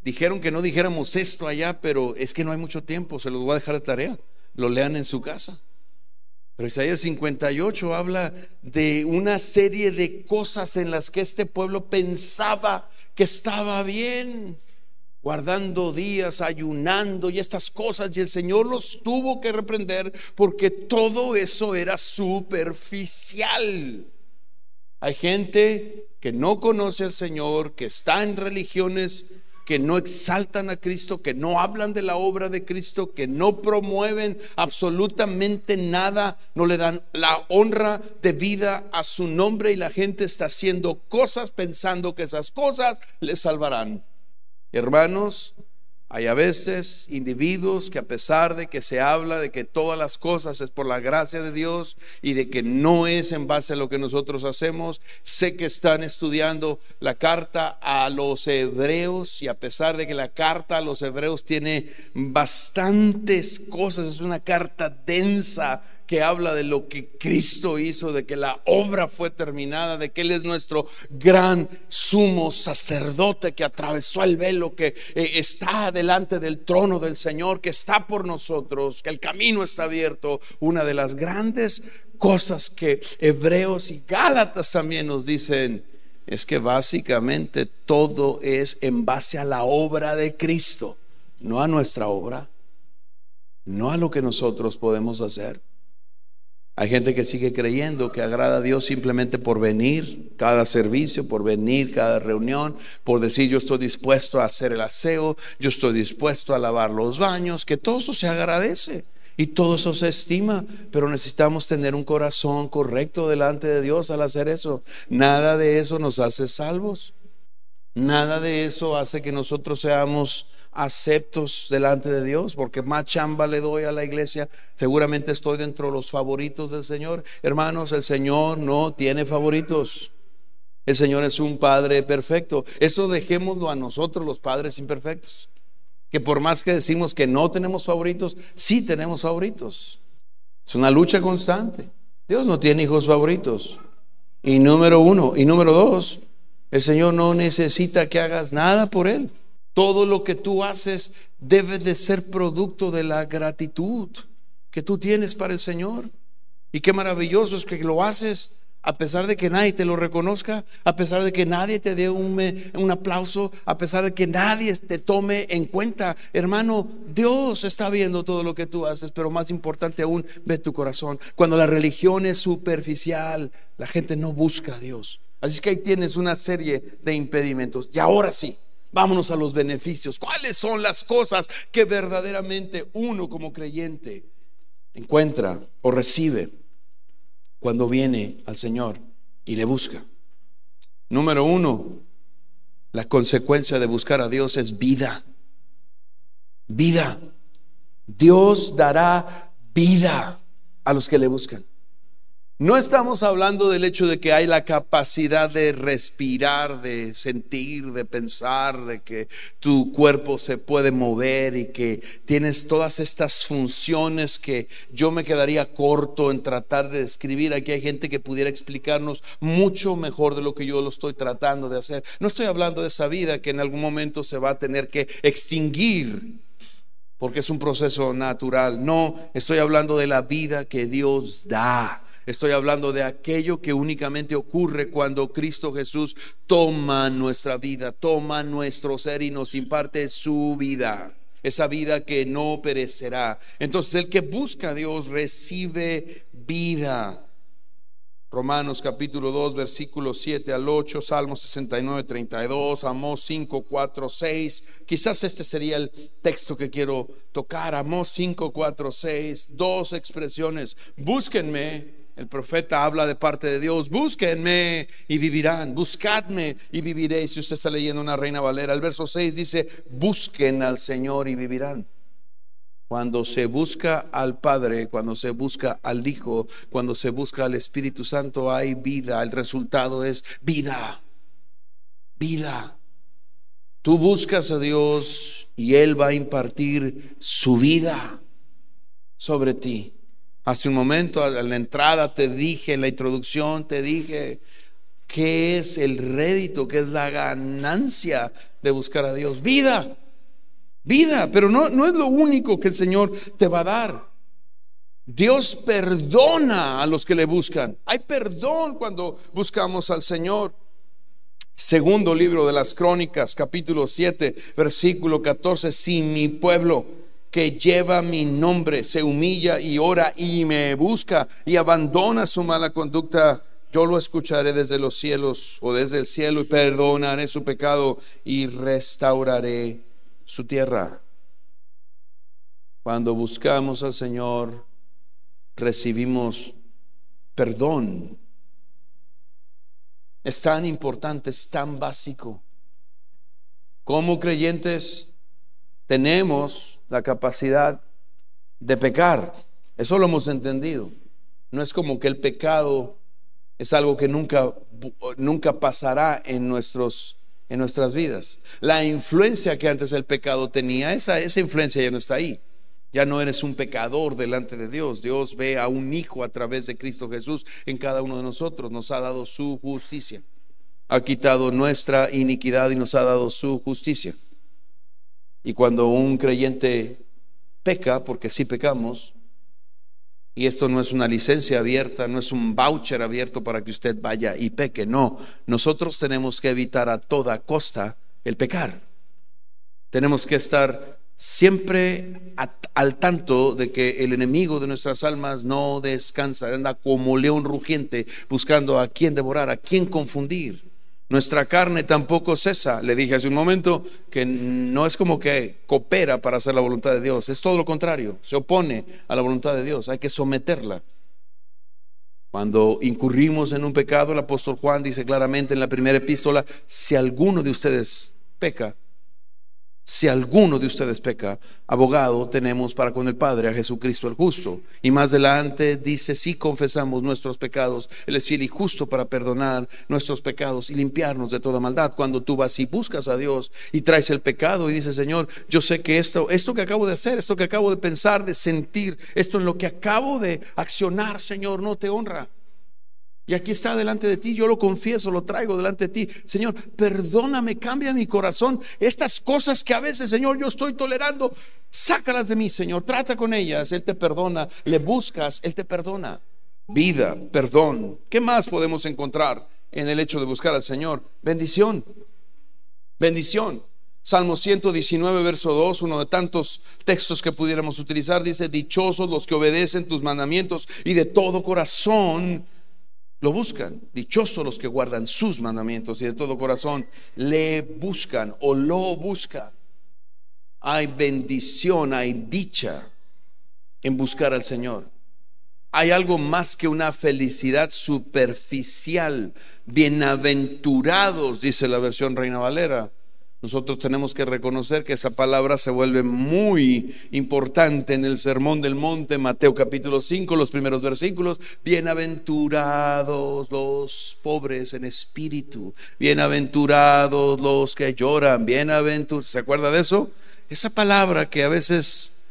Dijeron que no dijéramos esto allá, pero es que no hay mucho tiempo, se los voy a dejar de tarea. Lo lean en su casa. Pero Isaías 58 habla de una serie de cosas en las que este pueblo pensaba que estaba bien guardando días, ayunando y estas cosas. Y el Señor los tuvo que reprender porque todo eso era superficial. Hay gente que no conoce al Señor, que está en religiones que no exaltan a Cristo, que no hablan de la obra de Cristo, que no promueven absolutamente nada, no le dan la honra de vida a su nombre y la gente está haciendo cosas pensando que esas cosas le salvarán. Hermanos, hay a veces individuos que a pesar de que se habla de que todas las cosas es por la gracia de Dios y de que no es en base a lo que nosotros hacemos, sé que están estudiando la carta a los hebreos y a pesar de que la carta a los hebreos tiene bastantes cosas, es una carta densa que habla de lo que Cristo hizo, de que la obra fue terminada, de que Él es nuestro gran sumo sacerdote que atravesó el velo, que eh, está delante del trono del Señor, que está por nosotros, que el camino está abierto. Una de las grandes cosas que Hebreos y Gálatas también nos dicen es que básicamente todo es en base a la obra de Cristo, no a nuestra obra, no a lo que nosotros podemos hacer. Hay gente que sigue creyendo que agrada a Dios simplemente por venir cada servicio, por venir cada reunión, por decir yo estoy dispuesto a hacer el aseo, yo estoy dispuesto a lavar los baños, que todo eso se agradece y todo eso se estima, pero necesitamos tener un corazón correcto delante de Dios al hacer eso. Nada de eso nos hace salvos. Nada de eso hace que nosotros seamos aceptos delante de Dios, porque más chamba le doy a la iglesia, seguramente estoy dentro de los favoritos del Señor. Hermanos, el Señor no tiene favoritos. El Señor es un Padre perfecto. Eso dejémoslo a nosotros, los padres imperfectos. Que por más que decimos que no tenemos favoritos, sí tenemos favoritos. Es una lucha constante. Dios no tiene hijos favoritos. Y número uno. Y número dos, el Señor no necesita que hagas nada por Él. Todo lo que tú haces debe de ser producto de la gratitud que tú tienes para el Señor. Y qué maravilloso es que lo haces a pesar de que nadie te lo reconozca, a pesar de que nadie te dé un, un, aplauso, a pesar de que nadie te tome en cuenta. Hermano, Dios está viendo todo lo que tú haces, pero más importante aún, ve tu corazón. Cuando la religión es superficial, la gente no busca a Dios. Así que ahí tienes una serie de impedimentos. Y ahora sí, vámonos a los beneficios. ¿Cuáles son las cosas que verdaderamente uno como creyente encuentra o recibe cuando viene al Señor y le busca? Número uno, la consecuencia de buscar a Dios es vida. Vida. Dios dará vida a los que le buscan. No estamos hablando del hecho de que hay la capacidad de respirar, de sentir, de pensar, de que tu cuerpo se puede mover y que tienes todas estas funciones que yo me quedaría corto en tratar de describir. Aquí hay gente que pudiera explicarnos mucho mejor de lo que yo lo estoy tratando de hacer. No estoy hablando de esa vida que en algún momento se va a tener que extinguir porque es un proceso natural. No, estoy hablando de la vida que Dios da Estoy hablando de aquello que únicamente ocurre cuando Cristo Jesús toma nuestra vida, toma nuestro ser y nos imparte su vida. Esa vida que no perecerá. Entonces el que busca a Dios recibe vida. Romanos capítulo 2, versículos 7 al 8, Salmo 69, 32, Amós 5, 4, 6. Quizás este sería el texto que quiero tocar. Amós 5, 4, 6. Dos expresiones. Búsquenme el profeta habla de parte de Dios, búsquenme y vivirán, buscadme y viviréis. Si usted está leyendo una reina valera, el verso 6 dice, busquen al Señor y vivirán. Cuando se busca al Padre, cuando se busca al Hijo, cuando se busca al Espíritu Santo, hay vida. El resultado es vida. Vida. Tú buscas a Dios y Él va a impartir su vida sobre ti. Hace un momento, en la entrada te dije, en la introducción te dije, ¿qué es el rédito? ¿Qué es la ganancia de buscar a Dios? Vida, vida, pero no, no es lo único que el Señor te va a dar. Dios perdona a los que le buscan. Hay perdón cuando buscamos al Señor. Segundo libro de las Crónicas, capítulo 7, versículo 14. Si mi pueblo que lleva mi nombre se humilla y ora y me busca y abandona su mala conducta, yo lo escucharé desde los cielos o desde el cielo y perdonaré su pecado y restauraré su tierra. Cuando buscamos al Señor, recibimos perdón. Es tan importante, es tan básico. Como creyentes tenemos la capacidad de pecar. Eso lo hemos entendido. No es como que el pecado es algo que nunca, nunca pasará en, nuestros, en nuestras vidas. La influencia que antes el pecado tenía, esa, esa influencia ya no está ahí. Ya no eres un pecador delante de Dios. Dios ve a un hijo a través de Cristo Jesús en cada uno de nosotros. Nos ha dado su justicia. Ha quitado nuestra iniquidad y nos ha dado su justicia. Y cuando un creyente peca, porque sí pecamos, y esto no es una licencia abierta, no es un voucher abierto para que usted vaya y peque, no, nosotros tenemos que evitar a toda costa el pecar. Tenemos que estar siempre al tanto de que el enemigo de nuestras almas no descansa, anda como león rugiente buscando a quién devorar, a quién confundir. Nuestra carne tampoco cesa. Le dije hace un momento que no es como que coopera para hacer la voluntad de Dios, es todo lo contrario, se opone a la voluntad de Dios, hay que someterla. Cuando incurrimos en un pecado, el apóstol Juan dice claramente en la primera epístola, si alguno de ustedes peca, si alguno de ustedes peca, abogado tenemos para con el Padre a Jesucristo el justo. Y más adelante dice, si confesamos nuestros pecados, Él es fiel y justo para perdonar nuestros pecados y limpiarnos de toda maldad. Cuando tú vas y buscas a Dios y traes el pecado y dices, Señor, yo sé que esto, esto que acabo de hacer, esto que acabo de pensar, de sentir, esto en lo que acabo de accionar, Señor, no te honra. Y aquí está delante de ti, yo lo confieso, lo traigo delante de ti. Señor, perdóname, cambia mi corazón. Estas cosas que a veces, Señor, yo estoy tolerando, sácalas de mí, Señor. Trata con ellas, Él te perdona. Le buscas, Él te perdona. Vida, perdón. ¿Qué más podemos encontrar en el hecho de buscar al Señor? Bendición. Bendición. Salmo 119, verso 2, uno de tantos textos que pudiéramos utilizar, dice, dichosos los que obedecen tus mandamientos y de todo corazón lo buscan. Dichosos los que guardan sus mandamientos y de todo corazón le buscan o lo buscan. Hay bendición, hay dicha en buscar al Señor. Hay algo más que una felicidad superficial. Bienaventurados, dice la versión Reina Valera nosotros tenemos que reconocer que esa palabra se vuelve muy importante en el Sermón del Monte, Mateo capítulo 5, los primeros versículos. Bienaventurados los pobres en espíritu, bienaventurados los que lloran, bienaventurados. ¿Se acuerda de eso? Esa palabra que a veces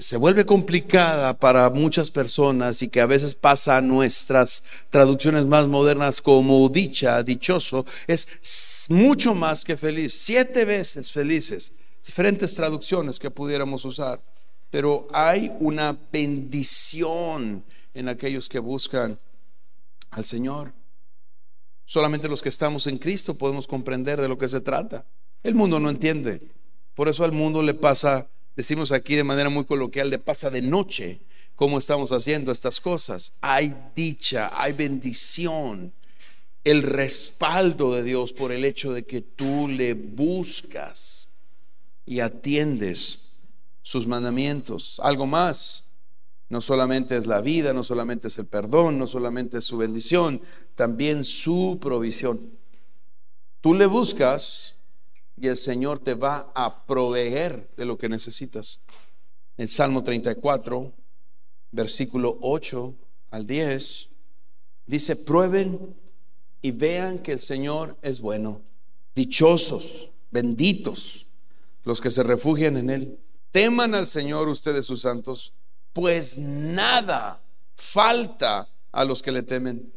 se vuelve complicada para muchas personas y que a veces pasa a nuestras traducciones más modernas como dicha, dichoso, es mucho más que feliz, siete veces felices, diferentes traducciones que pudiéramos usar, pero hay una bendición en aquellos que buscan al Señor. Solamente los que estamos en Cristo podemos comprender de lo que se trata. El mundo no entiende. Por eso al mundo le pasa decimos aquí de manera muy coloquial, de pasa de noche, cómo estamos haciendo estas cosas. Hay dicha, hay bendición, el respaldo de Dios por el hecho de que tú le buscas y atiendes sus mandamientos. Algo más, no solamente es la vida, no solamente es el perdón, no solamente es su bendición, también su provisión. Tú le buscas y el Señor te va a proveer de lo que necesitas. El Salmo 34, versículo 8 al 10, dice, prueben y vean que el Señor es bueno. Dichosos, benditos los que se refugian en Él. Teman al Señor ustedes sus santos, pues nada falta a los que le temen.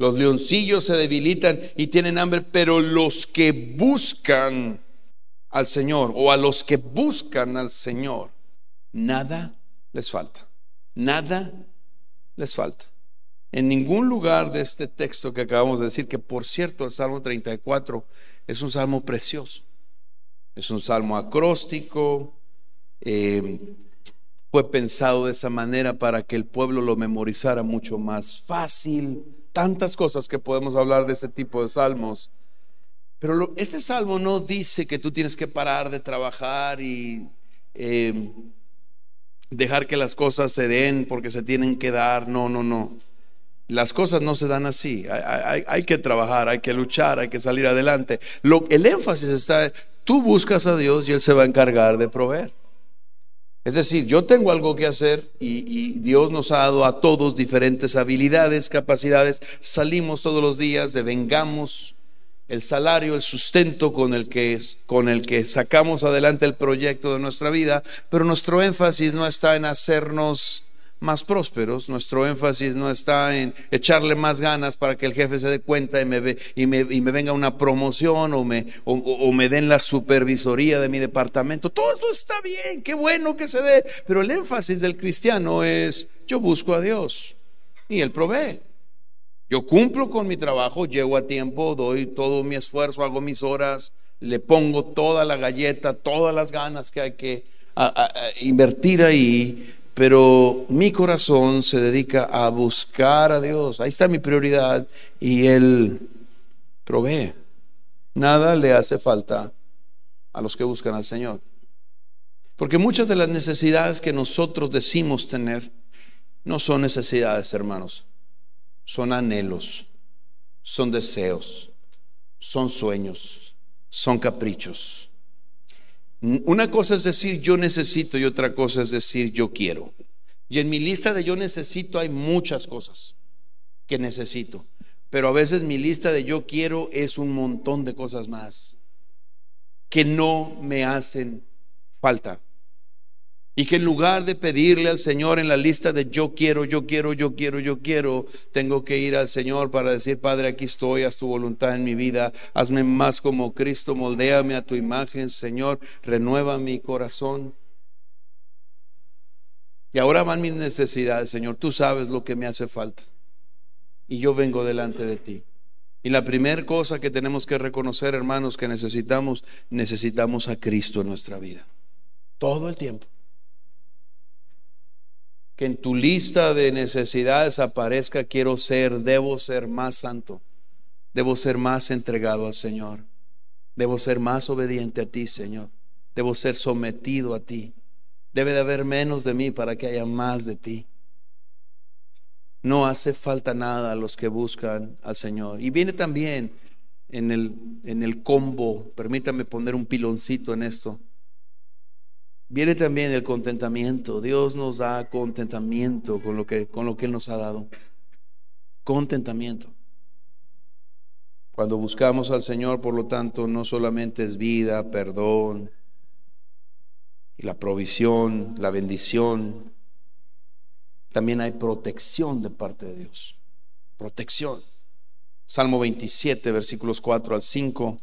Los leoncillos se debilitan y tienen hambre, pero los que buscan al Señor o a los que buscan al Señor, nada les falta. Nada les falta. En ningún lugar de este texto que acabamos de decir, que por cierto el Salmo 34 es un salmo precioso, es un salmo acróstico, eh, fue pensado de esa manera para que el pueblo lo memorizara mucho más fácil, tantas cosas que podemos hablar de ese tipo de salmos. Pero este salmo no dice que tú tienes que parar de trabajar y em, dejar que las cosas se den porque se tienen que dar. No, no, no. Las cosas no se dan así. Hay, que trabajar, hay que luchar, hay que salir adelante. Lo, el énfasis está, tú buscas a Dios y Él se va a encargar de proveer. Es decir, yo tengo algo que hacer y, Dios nos ha dado a todos diferentes habilidades, capacidades. Salimos todos los días, devengamos el salario, el sustento con el que con el que sacamos adelante el proyecto de nuestra vida, pero nuestro énfasis no está en hacernos más prósperos. Nuestro énfasis no está en echarle más ganas para que el jefe se dé cuenta y me, y me, y me venga una promoción o me, o, me den la supervisoría de mi departamento. Todo eso está bien, qué bueno que se dé, pero el énfasis del cristiano es yo busco a Dios y Él provee. Yo cumplo con mi trabajo, llego a tiempo, doy todo mi esfuerzo, hago mis horas, le pongo toda la galleta, todas las ganas que hay que invertir ahí, pero mi corazón se dedica a buscar a Dios. Ahí está mi prioridad y Él provee. Nada le hace falta a los que buscan al Señor. Porque muchas de las necesidades que nosotros decimos tener no son necesidades, hermanos. son anhelos, son deseos, son sueños, son caprichos. Una cosa es decir yo necesito y otra cosa es decir yo quiero. Y en mi lista de yo necesito hay muchas cosas que necesito. Pero a veces mi lista de yo quiero es un montón de cosas más que no me hacen falta. Y que en lugar de pedirle al Señor en la lista de yo quiero, yo quiero, yo quiero, yo quiero, tengo que ir al Señor para decir, Padre, aquí estoy, haz tu voluntad en mi vida, hazme más como Cristo, moldéame a tu imagen, Señor, renueva mi corazón. Y ahora van mis necesidades, Señor, tú sabes lo que me hace falta y yo vengo delante de ti. Y la primera cosa que tenemos que reconocer, hermanos, que necesitamos, necesitamos a Cristo en nuestra vida. Todo el tiempo. Que en tu lista de necesidades aparezca, quiero ser, debo ser más santo, debo ser más entregado al Señor, debo ser más obediente a ti, Señor, debo ser sometido a ti. Debe de haber menos de mí para que haya más de ti. No hace falta nada a los que buscan al Señor. Y viene también en el, en el combo, permítame poner un piloncito en esto. Viene también el contentamiento. Dios nos da contentamiento con lo que, con lo que Él nos ha dado. Contentamiento. Cuando buscamos al Señor, por lo tanto, no solamente es vida, perdón, y la provisión, la bendición, también hay protección de parte de Dios. Protección. Salmo 27, versículos 4 al 5.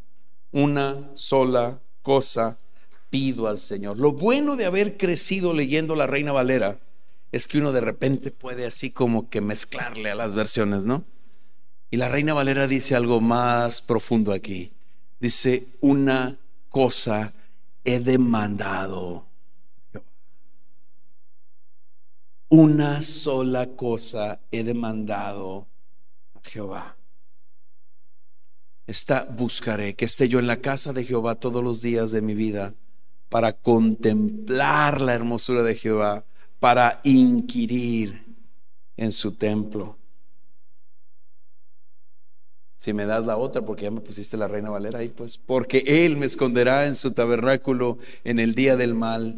Una sola cosa pido al Señor. Lo bueno de haber crecido leyendo la Reina Valera es que uno de repente puede así como que mezclarle a las versiones, ¿no? Y la Reina Valera dice algo más profundo aquí. Dice, una cosa he demandado una sola cosa he demandado a Jehová. Esta buscaré, que esté yo en la casa de Jehová todos los días de mi vida para contemplar la hermosura de Jehová, para inquirir en su templo. Si me das la otra, porque ya me pusiste la reina Valera ahí, pues, porque Él me esconderá en su tabernáculo en el día del mal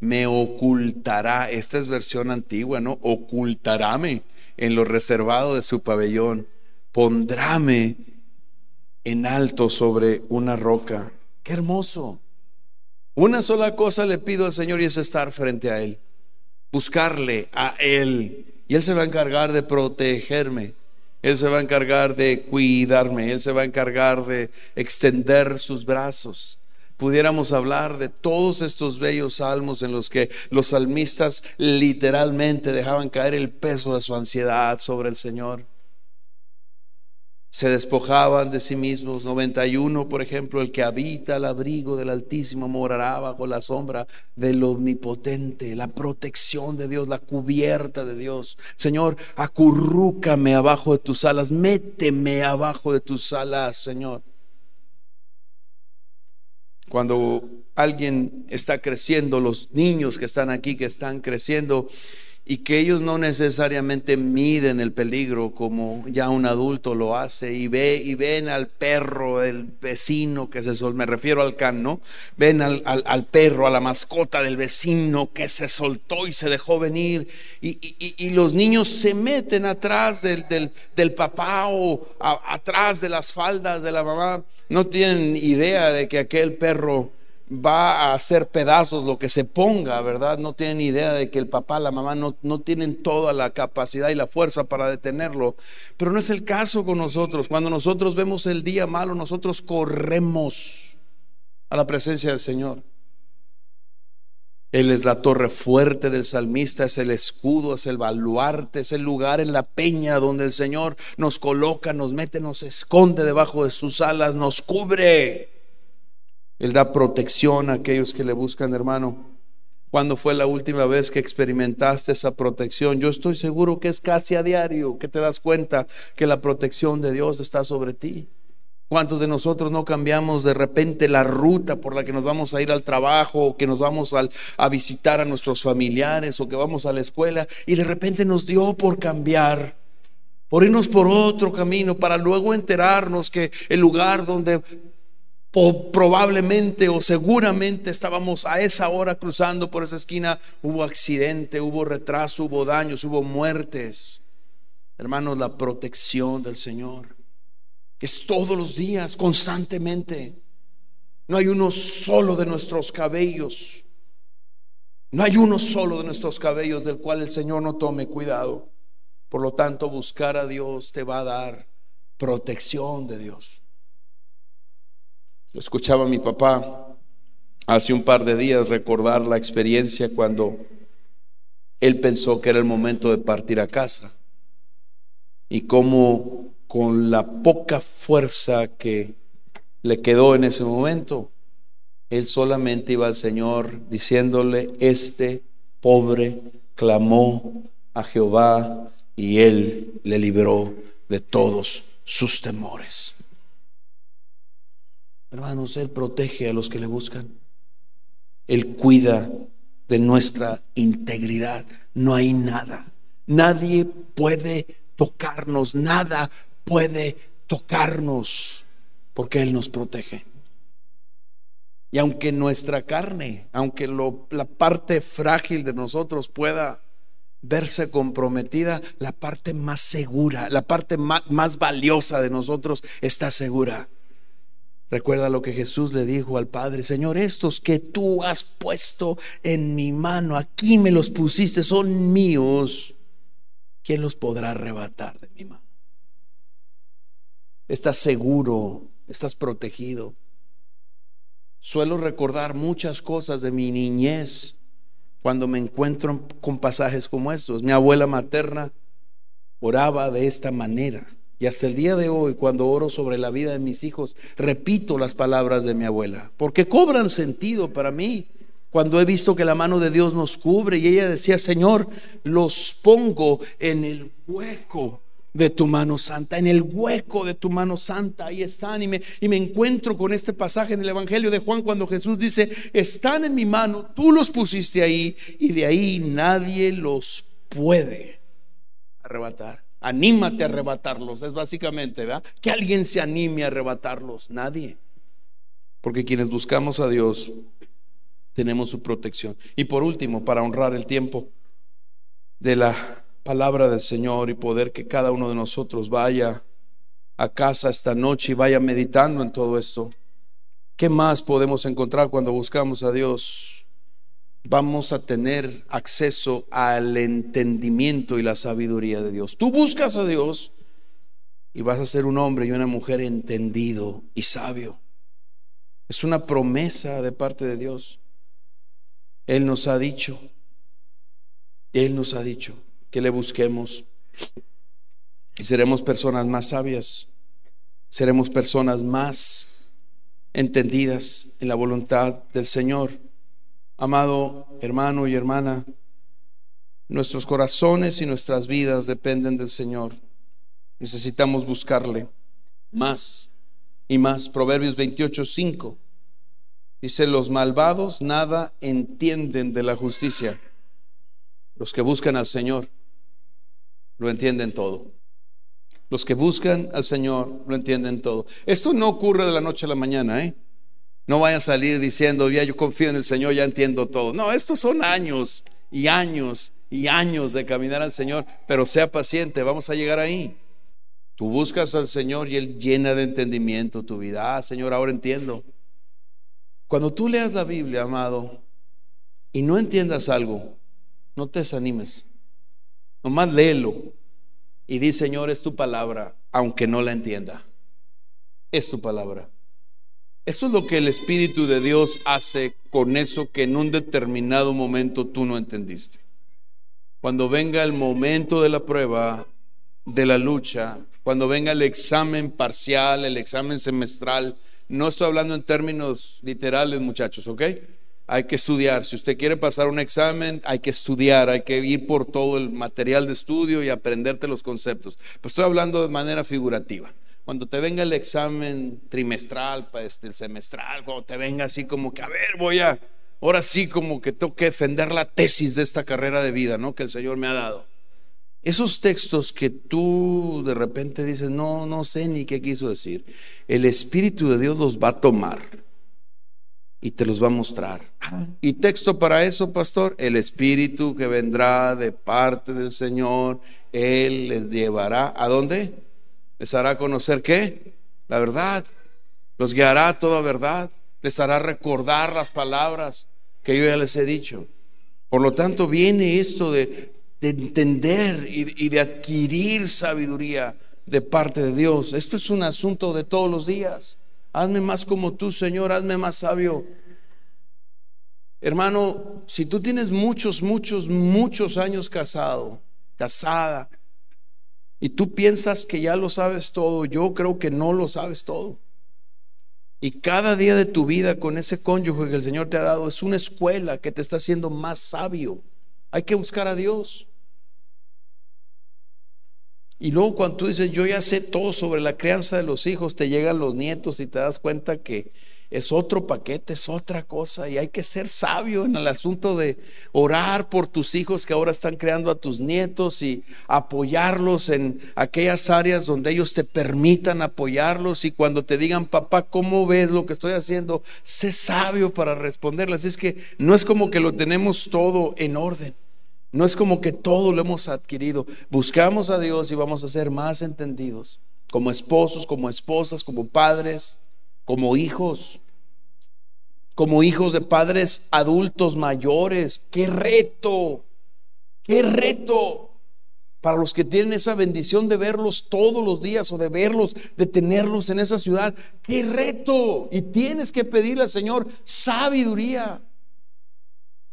me ocultará, esta es versión antigua, ¿no? Ocultaráme en lo reservado de su pabellón, pondráme en alto sobre una roca. Qué hermoso. Una sola cosa le pido al Señor y es estar frente a Él, buscarle a Él. Y Él se va a encargar de protegerme. Él se va a encargar de cuidarme. Él se va a encargar de extender sus brazos pudiéramos hablar de todos estos bellos salmos en los que los salmistas literalmente dejaban caer el peso de su ansiedad sobre el Señor. Se despojaban de sí mismos. 91, por ejemplo, el que habita al abrigo del Altísimo morará bajo la sombra del Omnipotente, la protección de Dios, la cubierta de Dios. Señor, acurrúcame abajo de tus alas, méteme abajo de tus alas, Señor. Cuando alguien está creciendo, los niños que están aquí, que están creciendo, y que ellos no necesariamente miden el peligro como ya un adulto lo hace y ve y ven al perro del vecino que se sol, me refiero al can, ¿no? Ven al, al, perro, a la mascota del vecino que se soltó y se dejó venir y, y, los niños se meten atrás del, del papá o atrás de las faldas de la mamá, no tienen idea de que aquel perro va a hacer pedazos lo que se ponga, ¿verdad? No tienen idea de que el papá, la mamá no, no, tienen toda la capacidad y la fuerza para detenerlo. Pero no es el caso con nosotros. Cuando nosotros vemos el día malo, nosotros corremos a la presencia del Señor. Él es la torre fuerte del salmista, es el escudo, es el baluarte, es el lugar en la peña donde el Señor nos coloca, nos mete, nos esconde debajo de sus alas, nos cubre. Él da protección a aquellos que le buscan, hermano. ¿Cuándo fue la última vez que experimentaste esa protección? Yo estoy seguro que es casi a diario que te das cuenta que la protección de Dios está sobre ti. ¿Cuántos de nosotros no cambiamos de repente la ruta por la que nos vamos a ir al trabajo o que nos vamos a visitar a nuestros familiares o que vamos a la escuela y de repente nos dio por cambiar por irnos por otro camino, para luego enterarnos que el lugar donde probablemente o seguramente estábamos a esa hora cruzando por esa esquina, hubo accidente, hubo retraso, hubo daños, hubo muertes. Hermanos, la protección del Señor es todos los días, constantemente. No hay uno solo de nuestros cabellos. No hay uno solo de nuestros cabellos del cual el Señor no tome cuidado. Por lo tanto, buscar a Dios te va a dar protección de Dios. Escuchaba a mi papá hace un par de días recordar la experiencia cuando él pensó que era el momento de partir a casa y cómo con la poca fuerza que le quedó en ese momento, él solamente iba al Señor diciéndole, este pobre clamó a Jehová y él le libró de todos sus temores. Hermanos, Él protege a los que le buscan. Él cuida de nuestra integridad. No hay nada. Nadie puede tocarnos. Nada puede tocarnos porque Él nos protege. Y aunque nuestra carne, aunque la parte frágil de nosotros pueda verse comprometida, la parte más segura, la parte más, valiosa de nosotros está segura. Recuerda lo que Jesús le dijo al Padre, Señor, estos que tú has puesto en mi mano, aquí me los pusiste, son míos. ¿Quién los podrá arrebatar de mi mano? Estás seguro, estás protegido. Suelo recordar muchas cosas de mi niñez cuando me encuentro con pasajes como estos. Mi abuela materna oraba de esta manera. Y hasta el día de hoy, cuando oro sobre la vida de mis hijos, repito las palabras de mi abuela, porque cobran sentido para mí. Cuando he visto que la mano de Dios nos cubre y ella decía, Señor, los pongo en el hueco de tu mano santa, en el hueco de tu mano santa, ahí están. Y me, y me encuentro con este pasaje en el Evangelio de Juan cuando Jesús dice, están en mi mano, tú los pusiste ahí y de ahí nadie los puede arrebatar. Anímate a arrebatarlos, es básicamente, ¿verdad? Que alguien se anime a arrebatarlos, nadie. Porque quienes buscamos a Dios tenemos su protección. Y por último, para honrar el tiempo de la palabra del Señor y poder que cada uno de nosotros vaya a casa esta noche y vaya meditando en todo esto. ¿Qué más podemos encontrar cuando buscamos a Dios? Vamos a tener acceso al entendimiento y la sabiduría de Dios. Tú buscas a Dios y vas a ser un hombre y una mujer entendido y sabio. Es una promesa de parte de Dios. Él nos ha dicho, Él nos ha dicho, que le busquemos. Y seremos personas más sabias, seremos personas más entendidas en la voluntad del Señor. Amado hermano y hermana, nuestros corazones y nuestras vidas dependen del Señor. Necesitamos buscarle más y más. Proverbios 28, 5. Dice, los malvados nada entienden de la justicia. Los que buscan al Señor lo entienden todo. Los que buscan al Señor lo entienden todo. Esto no ocurre de la noche a la mañana, ¿eh? No vaya a salir diciendo, ya yo confío en el Señor, ya entiendo todo. No, estos son años y años y años de caminar al Señor, pero sea paciente, vamos a llegar ahí. Tú buscas al Señor y Él llena de entendimiento tu vida. Ah, Señor, ahora entiendo. Cuando tú leas la Biblia, amado, y no entiendas algo, no te desanimes. Nomás léelo y di, Señor, es tu palabra, aunque no la entienda. Es tu palabra. Esto es lo que el Espíritu de Dios hace con eso que en un determinado momento tú no entendiste. Cuando venga el momento de la prueba, de la lucha, cuando venga el examen parcial, el examen semestral, no estoy hablando en términos literales, muchachos, ¿ok? hay que estudiar. Si usted quiere pasar un examen, hay que estudiar, hay que ir por todo el material de estudio y aprenderte los conceptos. Pero estoy hablando de manera figurativa. Cuando te venga el examen trimestral, este, el semestral, cuando te venga así como que, a ver, voy a, ahora sí como que tengo que defender la tesis de esta carrera de vida, ¿no? Que el Señor me ha dado. Esos textos que tú de repente dices, no, no sé ni qué quiso decir, el Espíritu de Dios los va a tomar y te los va a mostrar. Y texto para eso, pastor, el Espíritu que vendrá de parte del Señor, Él les llevará a dónde? Les hará conocer qué? La verdad. Los guiará a toda verdad. Les hará recordar las palabras que yo ya les he dicho. Por lo tanto, viene esto de de entender y, de adquirir sabiduría de parte de Dios. Esto es un asunto de todos los días. Hazme más como tú, Señor, hazme más sabio. Hermano, si tú tienes muchos, muchos, muchos años casado, casada, y tú piensas que ya lo sabes todo, yo creo que no lo sabes todo. Y cada día de tu vida con ese cónyuge que el Señor te ha dado es una escuela que te está haciendo más sabio. Hay que buscar a Dios. Y luego cuando tú dices, yo ya sé todo sobre la crianza de los hijos, te llegan los nietos y te das cuenta que es otro paquete, es otra cosa. Y hay que ser sabio en el asunto de orar por tus hijos que ahora están creando a tus nietos y apoyarlos en aquellas áreas donde ellos te permitan apoyarlos. Y cuando te digan, papá, ¿cómo ves lo que estoy haciendo? Sé sabio para responderles. Es que no es como que lo tenemos todo en orden. No es como que todo lo hemos adquirido. Buscamos a Dios y vamos a ser más entendidos, como esposos, como esposas, como padres, como hijos, como hijos de padres adultos mayores. ¡Qué reto! ¡Qué reto! Para los que tienen esa bendición de verlos todos los días o de verlos, de tenerlos en esa ciudad. ¡Qué reto! Y tienes que pedirle al Señor sabiduría.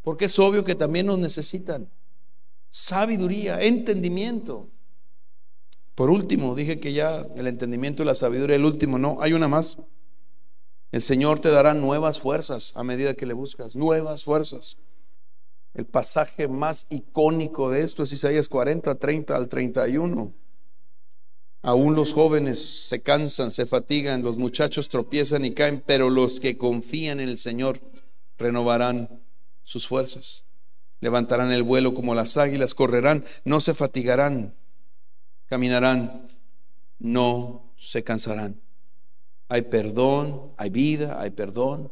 Porque es obvio que también nos necesitan sabiduría, entendimiento. Por último, dije que ya el entendimiento y la sabiduría, el último, no, hay una más. El Señor te dará nuevas fuerzas a medida que le buscas, nuevas fuerzas. El pasaje más icónico de esto es Isaías 40, 30 al 31. Aún los jóvenes se cansan, se fatigan, los muchachos tropiezan y caen, pero los que confían en el Señor renovarán sus fuerzas. Levantarán el vuelo como las águilas, correrán, no se fatigarán, caminarán, no se cansarán. Hay perdón, hay vida, hay perdón,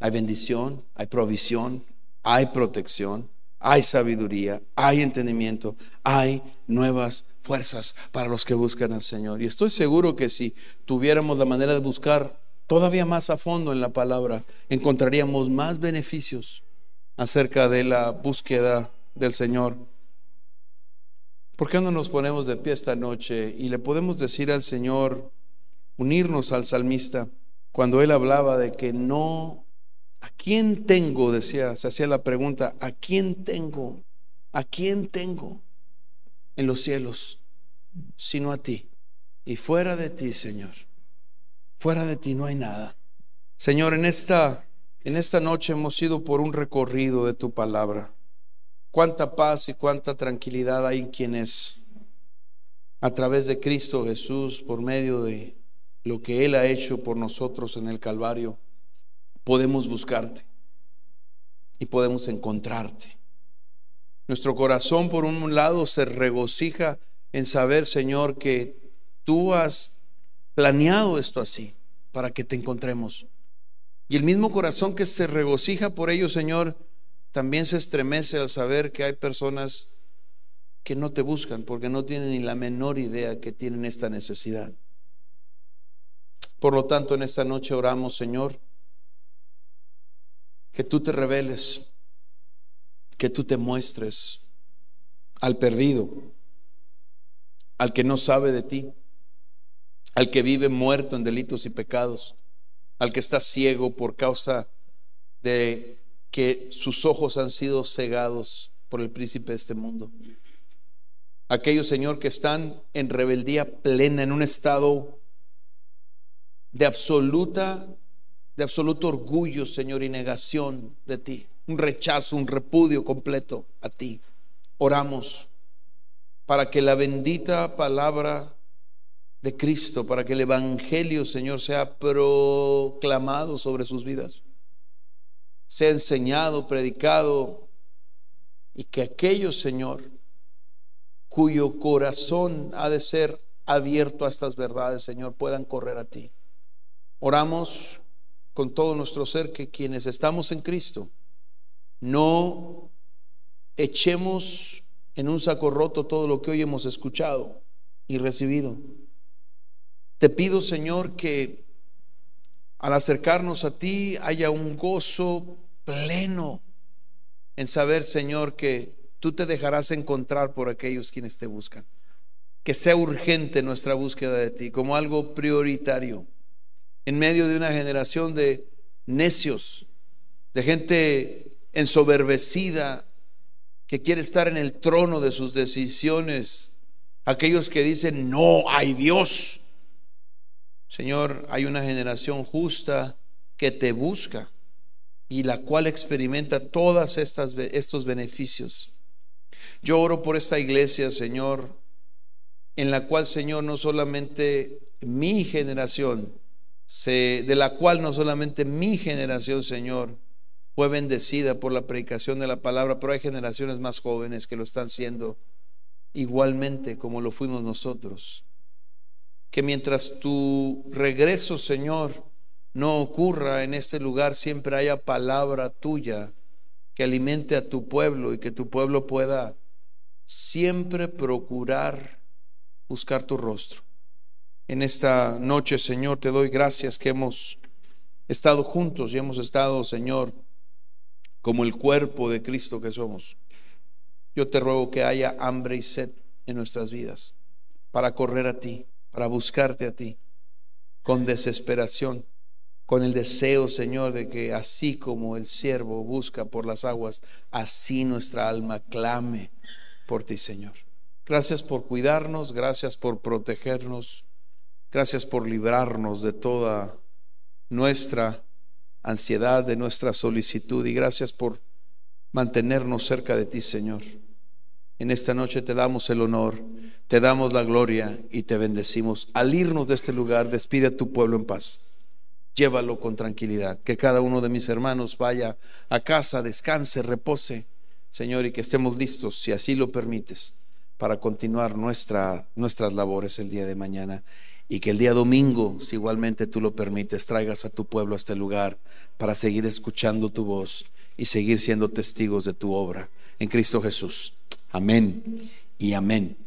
hay bendición, hay provisión, hay protección, hay sabiduría, hay entendimiento, hay nuevas fuerzas para los que buscan al Señor. Y estoy seguro que si tuviéramos la manera de buscar todavía más a fondo en la palabra, encontraríamos más beneficios acerca de la búsqueda del Señor. ¿Por qué no nos ponemos de pie esta noche y le podemos decir al Señor, unirnos al salmista, cuando él hablaba de que no, ¿a quién tengo? Decía, se hacía la pregunta, ¿a quién tengo? ¿A quién tengo en los cielos? Sino a ti. Y fuera de ti, Señor, fuera de ti no hay nada. Señor, en esta en esta noche hemos ido por un recorrido de tu palabra. Cuánta paz y cuánta tranquilidad hay en quienes a través de Cristo Jesús, por medio de lo que Él ha hecho por nosotros en el Calvario, podemos buscarte y podemos encontrarte. Nuestro corazón, por un lado, se regocija en saber, Señor, que tú has planeado esto así para que te encontremos. Y el mismo corazón que se regocija por ello, Señor, también se estremece al saber que hay personas que no te buscan porque no tienen ni la menor idea que tienen esta necesidad. Por lo tanto, en esta noche oramos, Señor, que tú te reveles, que tú te muestres al perdido, al que no sabe de ti, al que vive muerto en delitos y pecados al que está ciego por causa de que sus ojos han sido cegados por el príncipe de este mundo. Aquellos, Señor, que están en rebeldía plena, en un estado de absoluta, de absoluto orgullo, Señor, y negación de ti. Un rechazo, un repudio completo a ti. Oramos para que la bendita palabra de Cristo, para que el Evangelio, Señor, sea proclamado sobre sus vidas, sea enseñado, predicado, y que aquellos, Señor, cuyo corazón ha de ser abierto a estas verdades, Señor, puedan correr a ti. Oramos con todo nuestro ser que quienes estamos en Cristo no echemos en un saco roto todo lo que hoy hemos escuchado y recibido. Te pido, Señor, que al acercarnos a ti haya un gozo pleno en saber, Señor, que tú te dejarás encontrar por aquellos quienes te buscan. Que sea urgente nuestra búsqueda de ti como algo prioritario en medio de una generación de necios, de gente ensoberbecida que quiere estar en el trono de sus decisiones, aquellos que dicen no hay Dios. Señor, hay una generación justa que te busca y la cual experimenta todos estos beneficios. Yo oro por esta iglesia, Señor, en la cual, Señor, no solamente mi generación, de la cual no solamente mi generación, Señor, fue bendecida por la predicación de la palabra, pero hay generaciones más jóvenes que lo están siendo igualmente como lo fuimos nosotros. Que mientras tu regreso, Señor, no ocurra en este lugar, siempre haya palabra tuya que alimente a tu pueblo y que tu pueblo pueda siempre procurar buscar tu rostro. En esta noche, Señor, te doy gracias que hemos estado juntos y hemos estado, Señor, como el cuerpo de Cristo que somos. Yo te ruego que haya hambre y sed en nuestras vidas para correr a ti, para buscarte a ti, con desesperación, con el deseo, Señor, de que así como el siervo busca por las aguas, así nuestra alma clame por ti, Señor. Gracias por cuidarnos, gracias por protegernos, gracias por librarnos de toda nuestra ansiedad, de nuestra solicitud y gracias por mantenernos cerca de ti, Señor. En esta noche te damos el honor, te damos la gloria y te bendecimos. Al irnos de este lugar, despide a tu pueblo en paz llévalo con tranquilidad. Que cada uno de mis hermanos vaya a casa, descanse, repose, Señor, y que estemos listos, si así lo permites, para continuar nuestra, nuestras labores el día de mañana. Y que el día domingo, si igualmente tú lo permites, traigas a tu pueblo a este lugar para seguir escuchando tu voz y seguir siendo testigos de tu obra en Cristo Jesús. Amén y amén.